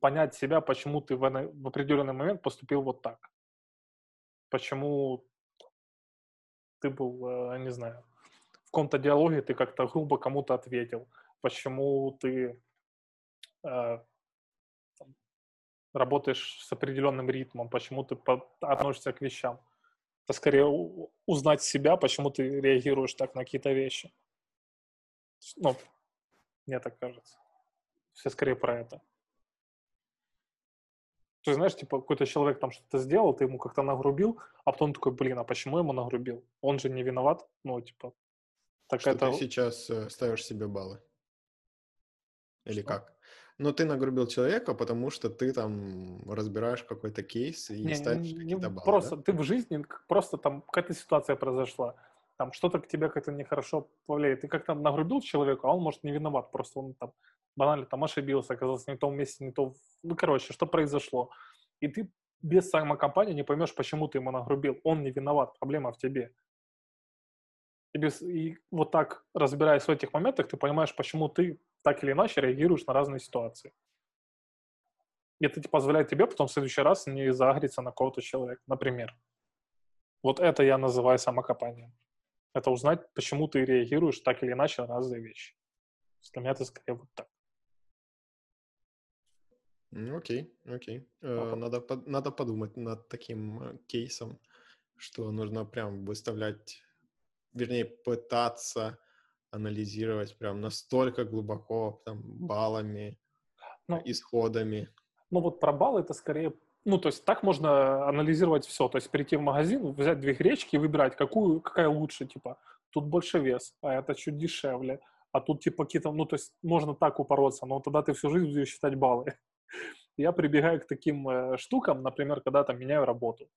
понять себя, почему ты в, в определенный момент поступил вот так. Почему ты был, э, не знаю, в каком-то диалоге ты как-то грубо кому-то ответил. Почему ты э, работаешь с определенным ритмом, почему ты относишься к вещам. Это скорее узнать себя, почему ты реагируешь так на какие-то вещи. Ну, мне так кажется. Все скорее про это. Ты знаешь, типа, какой-то человек там что-то сделал, ты ему как-то нагрубил, а потом такой, блин, а почему ему нагрубил? Он же не виноват. Ну, типа, Так что это... ты сейчас э, ставишь себе баллы. Или Что? как? Ну, ты нагрубил человека, потому что ты там разбираешь какой-то кейс и Не, ставишь не- какие-то баллы, просто да? ты в жизни просто там какая-то ситуация произошла, там что-то к тебе как-то нехорошо повлияет. Ты как-то нагрубил человека, а он может не виноват, просто он там банально там ошибился, оказался не в том месте, не то. Ну, короче, что произошло? И ты без самокомпании не поймешь, почему ты ему нагрубил. Он не виноват, проблема в тебе. И, без, и вот так, разбираясь в этих моментах, ты понимаешь, почему ты так или иначе реагируешь на разные ситуации. И это позволяет тебе потом в следующий раз не загриться на кого-то человека, например. Вот это я называю самокопанием. Это узнать, почему ты реагируешь так или иначе на разные вещи. Для меня это скорее вот так. Ну, окей, окей. А Э, Надо, под- надо подумать над таким э, кейсом, что нужно прям выставлять, вернее, пытаться анализировать прям настолько глубоко, там, баллами, Ну, исходами. Ну вот про баллы это скорее... Ну, то есть так можно анализировать все. То есть прийти в магазин, взять две гречки и выбирать, какую, какая лучше, типа, тут больше вес, а это чуть дешевле, а тут типа какие-то... Ну, то есть можно так упороться, но тогда ты всю жизнь будешь считать баллы. Я прибегаю к таким э, штукам, например, когда там меняю работу.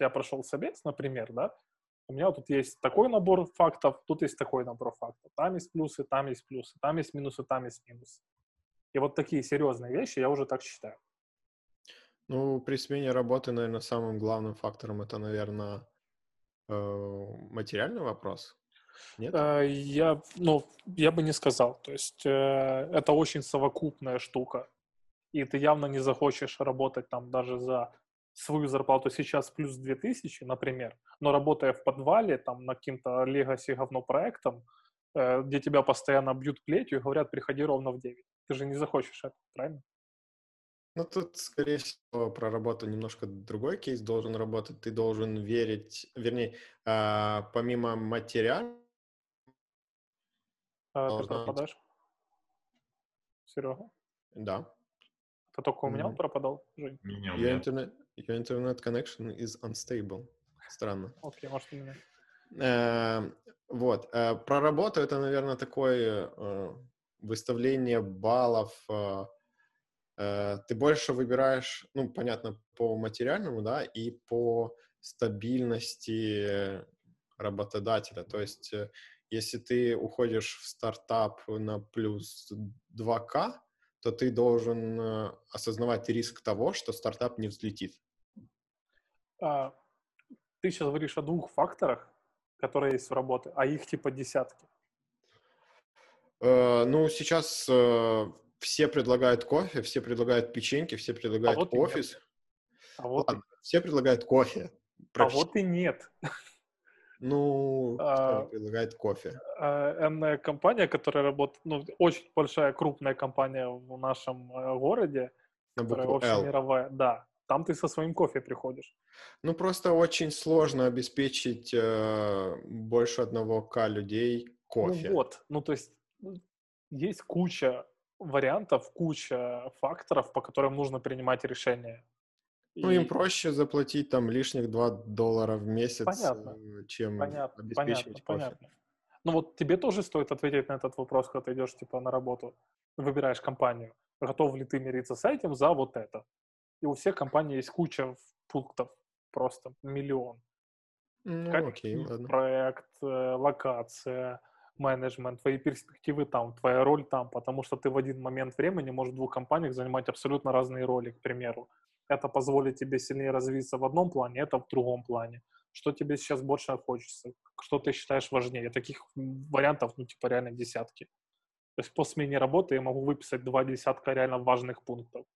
Я прошел собес, например, да, у меня тут есть такой набор фактов, тут есть такой набор фактов. Там есть плюсы, там есть плюсы, там есть минусы, там есть минусы. И вот такие серьезные вещи я уже так считаю. Ну, при смене работы, наверное, самым главным фактором это, наверное, материальный вопрос. Нет? Э, Я, ну, я бы не сказал. То есть э, это очень совокупная штука. И ты явно не захочешь работать там даже за свою зарплату сейчас плюс 2000, например, но работая в подвале там на каким-то legacy говно проектом, э, где тебя постоянно бьют плетью и говорят, приходи ровно в 9. Ты же не захочешь это, правильно? Ну, тут, скорее всего, про работу немножко другой кейс должен работать. Ты должен верить, вернее, а, помимо материального, Э, Ты Должна пропадаешь? Серега? да, Это только у меня он пропадал, Жень? У your меня internet, your internet connection is unstable. Странно. Окей, может, у меня. Э, Вот. э, Про работу это, наверное, такое э, выставление баллов. э, э, Ты больше выбираешь, ну, понятно, по материальному, да, и по стабильности работодателя. То есть, э, если ты уходишь в стартап на плюс 2К, то ты должен э, осознавать риск того, что стартап не взлетит. А, ты сейчас говоришь о двух факторах, которые есть в работе, а их типа десятки. Э, Ну, сейчас э, все предлагают кофе, все предлагают печеньки, все предлагают вот и нет. офис. А вот, Ладно, все предлагают кофе. и, Про а печ- вот и нет. (laughs) Ну, а, предлагает кофе? Э, Энная компания, которая работает, ну, очень большая, крупная компания в нашем э, городе, На которая общемировая, да, там ты со своим кофе приходишь. Ну, просто очень сложно обеспечить э, больше одного К людей кофе. Ну вот, ну то есть ну, есть куча вариантов, куча факторов, по которым нужно принимать решения. Ну, им проще заплатить там лишних 2 доллара в месяц, Понятно. э, чем Понятно, обеспечивать понятно, кофе. понятно. Ну вот тебе тоже стоит ответить на этот вопрос, когда ты идешь типа на работу, выбираешь компанию, готов ли ты мириться с этим за вот это. И у всех компаний есть куча пунктов, просто миллион. Ну, Как окей, ладно. проект, э, локация, менеджмент, твои перспективы там, твоя роль там, потому что ты в один момент времени можешь в двух компаниях занимать абсолютно разные роли, к примеру. Это позволит тебе сильнее развиться в одном плане, это в другом плане. Что тебе сейчас больше хочется? Что ты считаешь важнее? Таких вариантов, ну, типа, реально десятки. То есть по смене работы я могу выписать два десятка реально важных пунктов,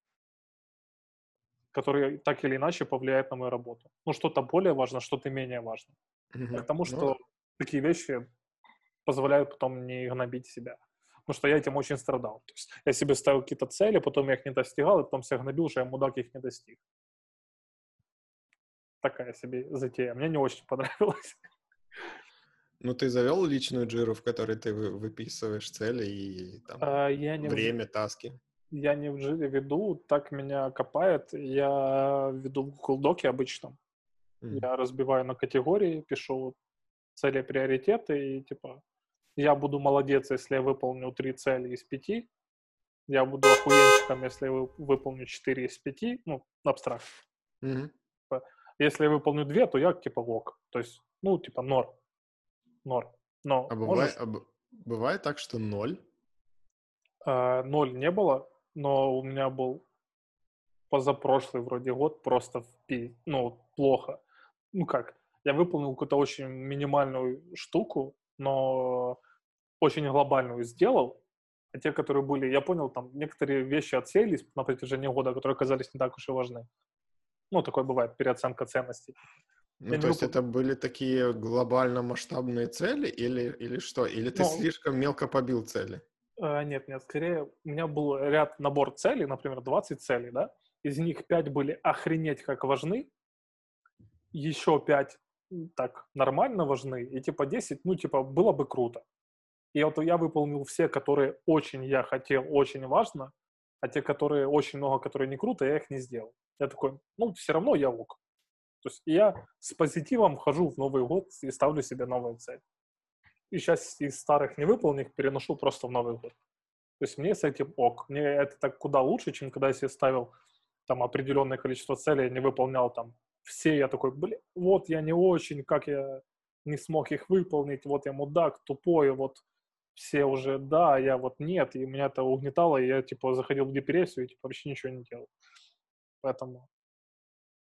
которые так или иначе повлияют на мою работу. Ну, что-то более важно, что-то менее важно. Мгм. К тому, Ну, что такие вещи позволяют потом не гнобить себя. Потому что я этим очень страдал. То есть я себе ставил какие-то цели, потом я их не достигал, и потом себя гнобил, что я мудак их не достиг. Такая себе затея. Мне не очень (laughs) понравилось. Ну, ты завел личную джиру, в которой ты вы- выписываешь цели и там А, я, не в, время, таски. я не в джире веду, так меня копает. Я веду в Google Доке обычно. М. Я разбиваю на категории, пишу цели, приоритеты и типа я буду молодец, если я выполню три цели из пяти, я буду охуенчиком, если я выполню 4 из 5, ну, абстракт. Мгм. Если я выполню 2, то я типа лог. То есть, ну, типа норм. Норм. Но А можешь- бывает, а б- бывает так, что ноль? а, ноль не было, но у меня был позапрошлый вроде год просто в пи- ну, плохо. Ну как, я выполнил какую-то очень минимальную штуку, но очень глобальную сделал, а те, которые были, я понял, там некоторые вещи отсеялись на протяжении года, которые оказались не так уж и важны. Ну, такое бывает, переоценка ценностей. Ну, Я то есть это были такие глобально масштабные цели или, или что? Или ты Ну, слишком мелко побил цели? А, нет, нет, скорее, у меня был ряд набор целей, например, 20 целей, да, из них 5 были охренеть как важны, еще 5 так нормально важны, и типа 10, ну, типа, было бы круто. И вот я выполнил все, которые очень я хотел, очень важно, а те, которые очень много, которые не круто, я их не сделал. Я такой, ну, все равно я ок. То есть я с позитивом вхожу в Новый год и ставлю себе новые цели. И сейчас из старых невыполненных переношу просто в Новый год. То есть мне с этим ок. Мне это так куда лучше, чем когда я себе ставил там определенное количество целей, не выполнял там все, я такой, блин, вот я не очень, как я не смог их выполнить, вот я мудак, тупой, вот все уже да, я вот нет, и меня это угнетало, и я типа заходил в депрессию и типа вообще ничего не делал. Поэтому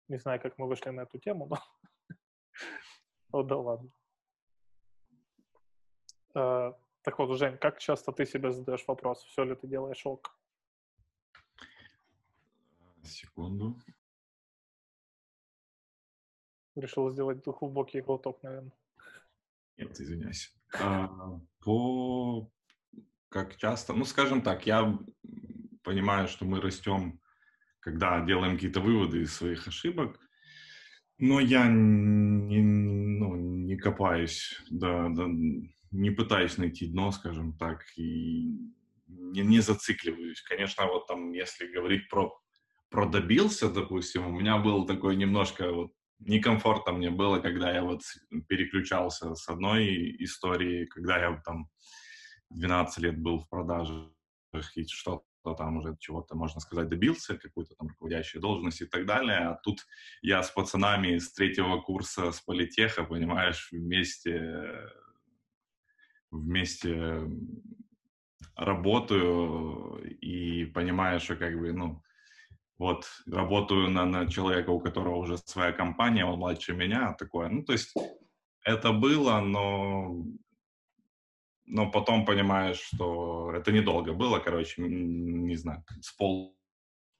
не знаю, как мы вышли на эту тему, но (laughs) ну да ладно. Э, Так вот, Жень, как часто ты себе задаешь вопрос, все ли ты делаешь ок? Секунду. Решил сделать глубокий глоток, наверное. Нет, извиняюсь. А, по как часто, ну, скажем так, я понимаю, что мы растем, когда делаем какие-то выводы из своих ошибок, но я не, ну, не копаюсь, да, да, не пытаюсь найти дно, скажем так, и не, не зацикливаюсь. Конечно, вот там, если говорить про, про добился, допустим, у меня был такой немножко вот некомфортно мне было, когда я вот переключался с одной истории, когда я там 12 лет был в продаже и что-то там уже чего-то, можно сказать, добился, какой-то там руководящей должности и так далее. А тут я с пацанами с третьего курса с политеха, понимаешь, вместе, вместе работаю и понимаю, что как бы, ну, вот, работаю на, на человека, у которого уже своя компания, он младше меня, такое. Ну, то есть это было, но, но потом понимаешь, что это недолго было, короче, не знаю, с пол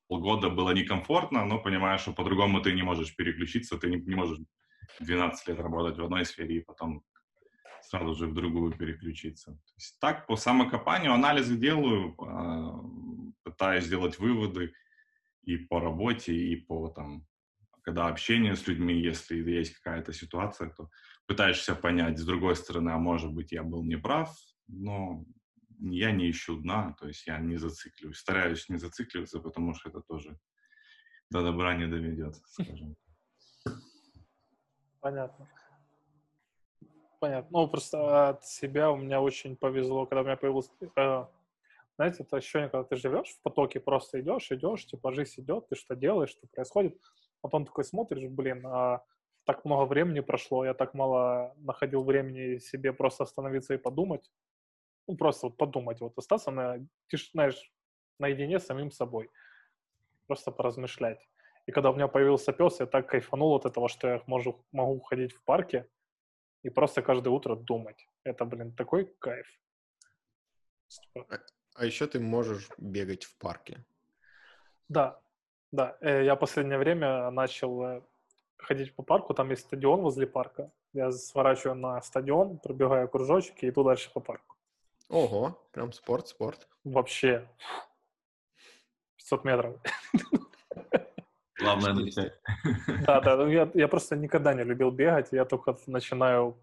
полгода было некомфортно, но понимаешь, что по-другому ты не можешь переключиться, ты не, не можешь 12 лет работать в одной сфере и потом сразу же в другую переключиться. То есть так по самокопанию анализы делаю, пытаюсь сделать выводы, и по работе, и по там, когда общение с людьми, если есть какая-то ситуация, то пытаешься понять, с другой стороны, а может быть, я был неправ, но я не ищу дна, то есть я не зацикливаюсь, стараюсь не зацикливаться, потому что это тоже до добра не доведет, скажем. Понятно. Понятно. Ну, просто от себя у меня очень повезло, когда у меня появился... Знаете, это ощущение, когда ты живешь в потоке, просто идешь, идешь, типа жизнь идет, ты что делаешь, что происходит. Потом такой смотришь, блин, а так много времени прошло, я так мало находил времени себе просто остановиться и подумать. Ну, просто вот подумать, вот остаться на, знаешь, наедине с самим собой. Просто поразмышлять. И когда у меня появился пес, я так кайфанул от этого, что я могу, могу ходить в парке и просто каждое утро думать. Это, блин, такой кайф. А еще ты можешь бегать в парке. Да, да. Э, Я последнее время начал э, ходить по парку, там есть стадион возле парка. Я сворачиваю на стадион, пробегаю кружочек и иду дальше по парку. Ого, прям спорт, спорт. Вообще 500 метров. (laughs) Главное начать. Да, да, я, я просто никогда не любил бегать, я только начинаю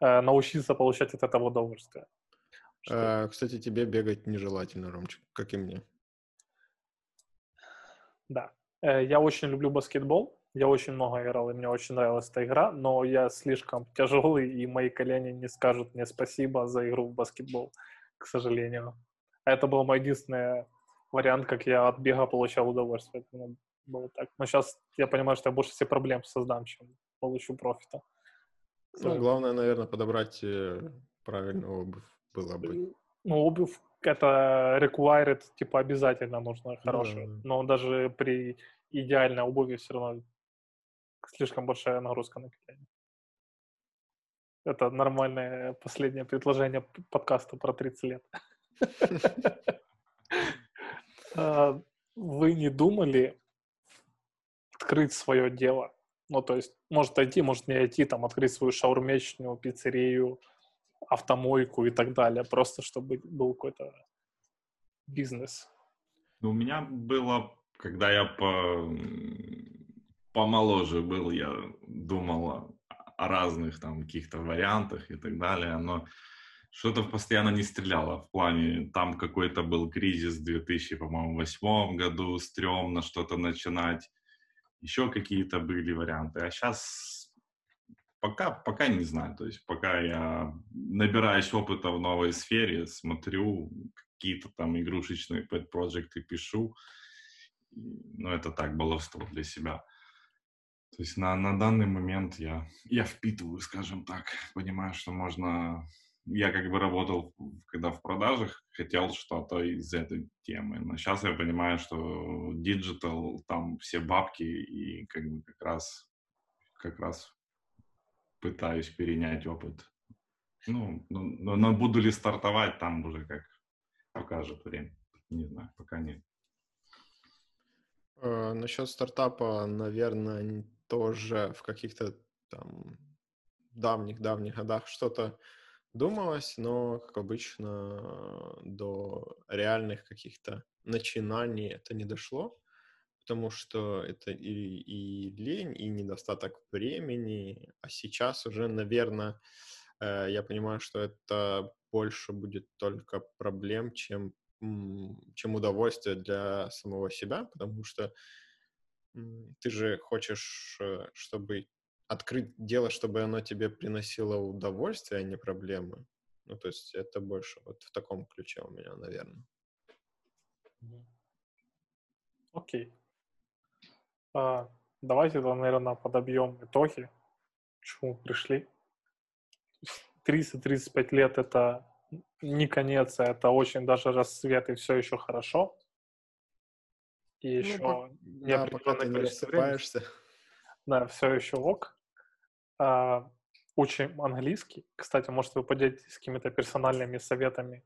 э, научиться получать от этого удовольствие. Что... А, кстати, тебе бегать нежелательно, Ромчик, как и мне. Да. Э, я очень люблю баскетбол. Я очень много играл, и мне очень нравилась эта игра, но я слишком (laughs) тяжелый, и мои колени не скажут мне спасибо за игру в баскетбол, к сожалению. А это был мой единственный вариант, как я от бега получал удовольствие. Это было так. Но сейчас я понимаю, что я больше все проблем создам, чем получу профита. Ну, главное, наверное, подобрать э, правильную обувь было бы. Ну, обувь это required, типа обязательно нужно хорошую. Ну, да. Но даже при идеальной обуви все равно слишком большая нагрузка на колени. Это нормальное последнее предложение подкаста про 30 лет. (laughs) А, вы не думали открыть свое дело? Ну, то есть, может идти, может не идти, там, открыть свою шаурмечную, пиццерию, автомойку и так далее, просто чтобы был какой-то бизнес. Ну, у меня было, когда я по помоложе был, я думал о разных там каких-то вариантах и так далее, но что-то постоянно не стреляло в плане, там какой-то был кризис в 2008 году, стрёмно что-то начинать, еще какие-то были варианты, а сейчас пока, пока не знаю, то есть пока я набираюсь опыта в новой сфере, смотрю какие-то там игрушечные pet-проекты пишу, ну это так, баловство для себя. То есть на, на данный момент я, я впитываю, скажем так, понимаю, что можно... Я как бы работал, когда в продажах, хотел что-то из этой темы, но сейчас я понимаю, что digital, там все бабки, и как бы как раз, как раз пытаюсь перенять опыт. Ну, но, но, но буду ли стартовать, там уже как покажет время. Не знаю, пока нет. Э, насчет стартапа, наверное, тоже в каких-то там давних-давних годах что-то думалось, но, как обычно, до реальных каких-то начинаний это не дошло, потому что это и, и лень, и недостаток времени, а сейчас уже, наверное, э, я понимаю, что это больше будет только проблем, чем, чем удовольствие для самого себя, потому что ты же хочешь, э, чтобы открыть дело, чтобы оно тебе приносило удовольствие, а не проблемы. Ну, то есть это больше вот в таком ключе у меня, наверное. Окей. А, давайте, наверное, подобьем итоги, к чему пришли. 30-35 лет — это не конец, а это очень даже расцвет, и все еще хорошо и еще ну, не да, пока ты не рассыпаешься. Да, все еще ок. А, учим английский. Кстати, может, вы поделитесь какими-то персональными советами,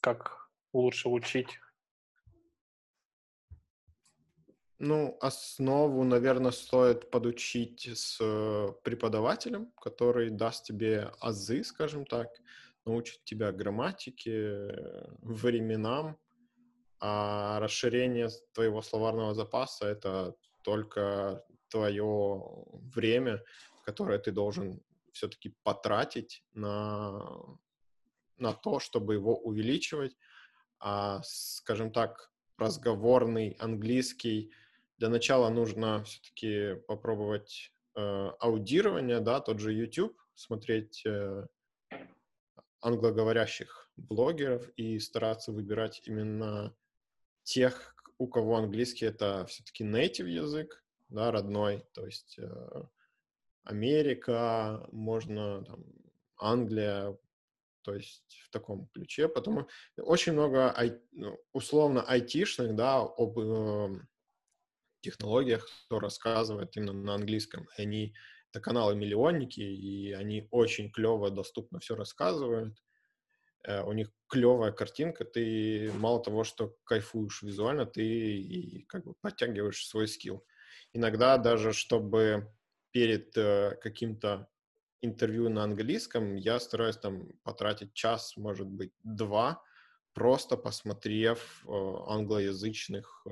как лучше учить? Ну, основу, наверное, стоит подучить с э, преподавателем, который даст тебе азы, скажем так, научит тебя грамматике, временам, а расширение твоего словарного запаса — это только твое время, которое ты должен все-таки потратить на, на то, чтобы его увеличивать. А, скажем так, разговорный английский для начала нужно все-таки попробовать э, аудирование, да, тот же YouTube, смотреть э, англоговорящих блогеров и стараться выбирать именно тех, у кого английский это все-таки native язык, да, родной, то есть э, Америка, можно там, Англия, то есть в таком ключе, потому очень много ай, ну, условно айтишных, да, об э, технологиях, кто рассказывает именно на английском. Они это каналы-миллионники, и они очень клево, доступно все рассказывают. Э, у них клевая картинка, ты мало того, что кайфуешь визуально, ты и как бы подтягиваешь свой скилл. Иногда даже, чтобы перед э, каким-то интервью на английском, я стараюсь там потратить час, может быть, два, просто посмотрев э, англоязычных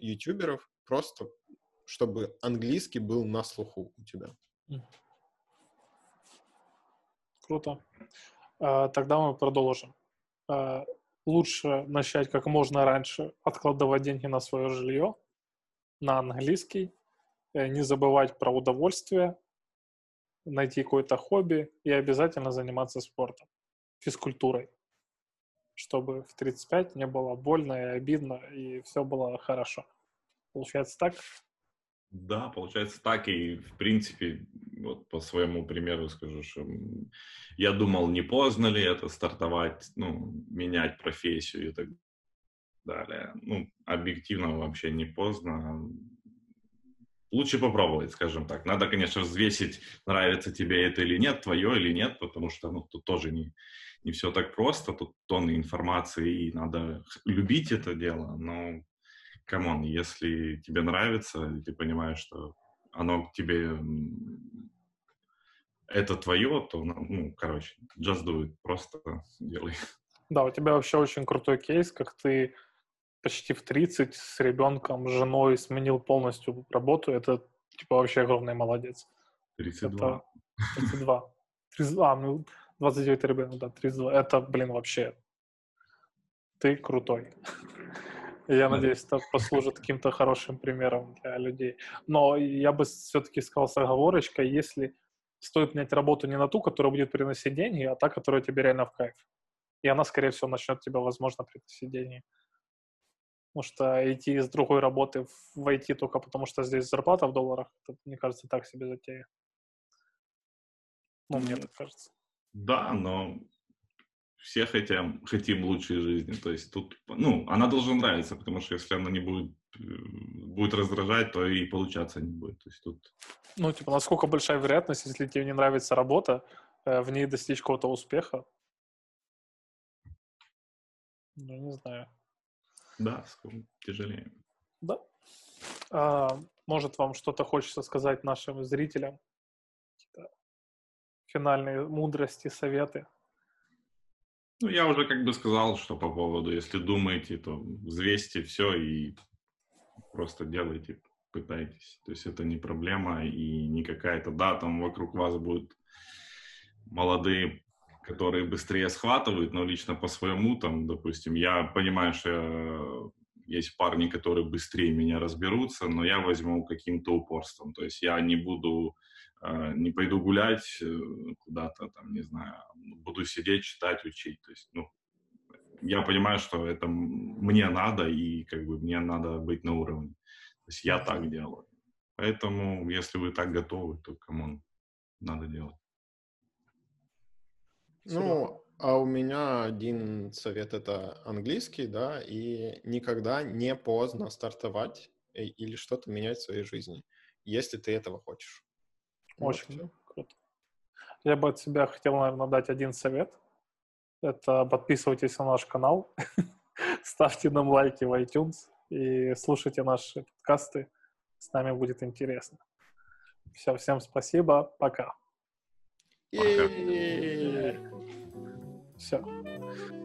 ютуберов, просто чтобы английский был на слуху у тебя. Круто. А, тогда мы продолжим. А, лучше начать как можно раньше откладывать деньги на свое жилье, на английский, э, не забывать про удовольствие, найти какое-то хобби и обязательно заниматься спортом, физкультурой, чтобы в 35 не было больно и обидно, и все было хорошо. Получается так? Да, получается так, и в принципе, вот по своему примеру скажу, что я думал, не поздно ли это стартовать, ну, менять профессию и так далее. Ну, объективно вообще не поздно. Лучше попробовать, скажем так. Надо, конечно, взвесить, нравится тебе это или нет, твое или нет, потому что, ну, тут тоже не, не все так просто, тут тонны информации, и надо любить это дело, но come on, если тебе нравится, и ты понимаешь, что оно тебе это твое, то, ну, короче, just do it, просто делай. Да, у тебя вообще очень крутой кейс, как ты почти в 30 с ребенком, с женой сменил полностью работу. Это, типа, вообще огромный молодец. 32. Это 32. 32, а, ну, 29 ребенок, да, 32. Это, блин, вообще ты крутой. Я надеюсь, это послужит каким-то хорошим примером для людей. Но я бы все-таки сказал с оговорочкой, если стоит менять работу не на ту, которая будет приносить деньги, а та, которая тебе реально в кайф. И она, скорее всего, начнет тебе, возможно, приносить деньги. Потому что идти из другой работы в IT только потому, что здесь зарплата в долларах, это, мне кажется, так себе затея. Ну, мне так кажется. Да, но все хотим, хотим лучшей жизни. То есть тут, ну, она должна нравиться, потому что если она не будет, э, будет раздражать, то и получаться не будет. То есть тут... Ну, типа, насколько большая вероятность, если тебе не нравится работа, э, в ней достичь какого-то успеха? Ну, не знаю. Да, тяжелее. Да. А, может, вам что-то хочется сказать нашим зрителям? Финальные мудрости, советы? Ну, я уже как бы сказал, что по поводу, если думаете, то взвесьте все и просто делайте, пытайтесь. То есть это не проблема и не какая-то, да, там вокруг вас будут молодые, которые быстрее схватывают, но лично по своему, там, допустим, я понимаю, что есть парни, которые быстрее меня разберутся, но я возьму каким-то упорством. То есть я не буду не пойду гулять э, куда-то, там, не знаю, буду сидеть, читать, учить. То есть, ну, я понимаю, что это мне надо, и как бы мне надо быть на уровне. То есть я так делаю. Поэтому, если вы так готовы, то кому надо делать. Ну, а у меня один совет это английский, да, и никогда не поздно стартовать э, или что-то менять в своей жизни, если ты этого хочешь. Очень вот. круто. Я бы от себя хотел, наверное, дать один совет. Это подписывайтесь на наш канал, (laughs) ставьте нам лайки в iTunes и слушайте наши подкасты. С нами будет интересно. Все, всем спасибо. Пока. Пока. Все.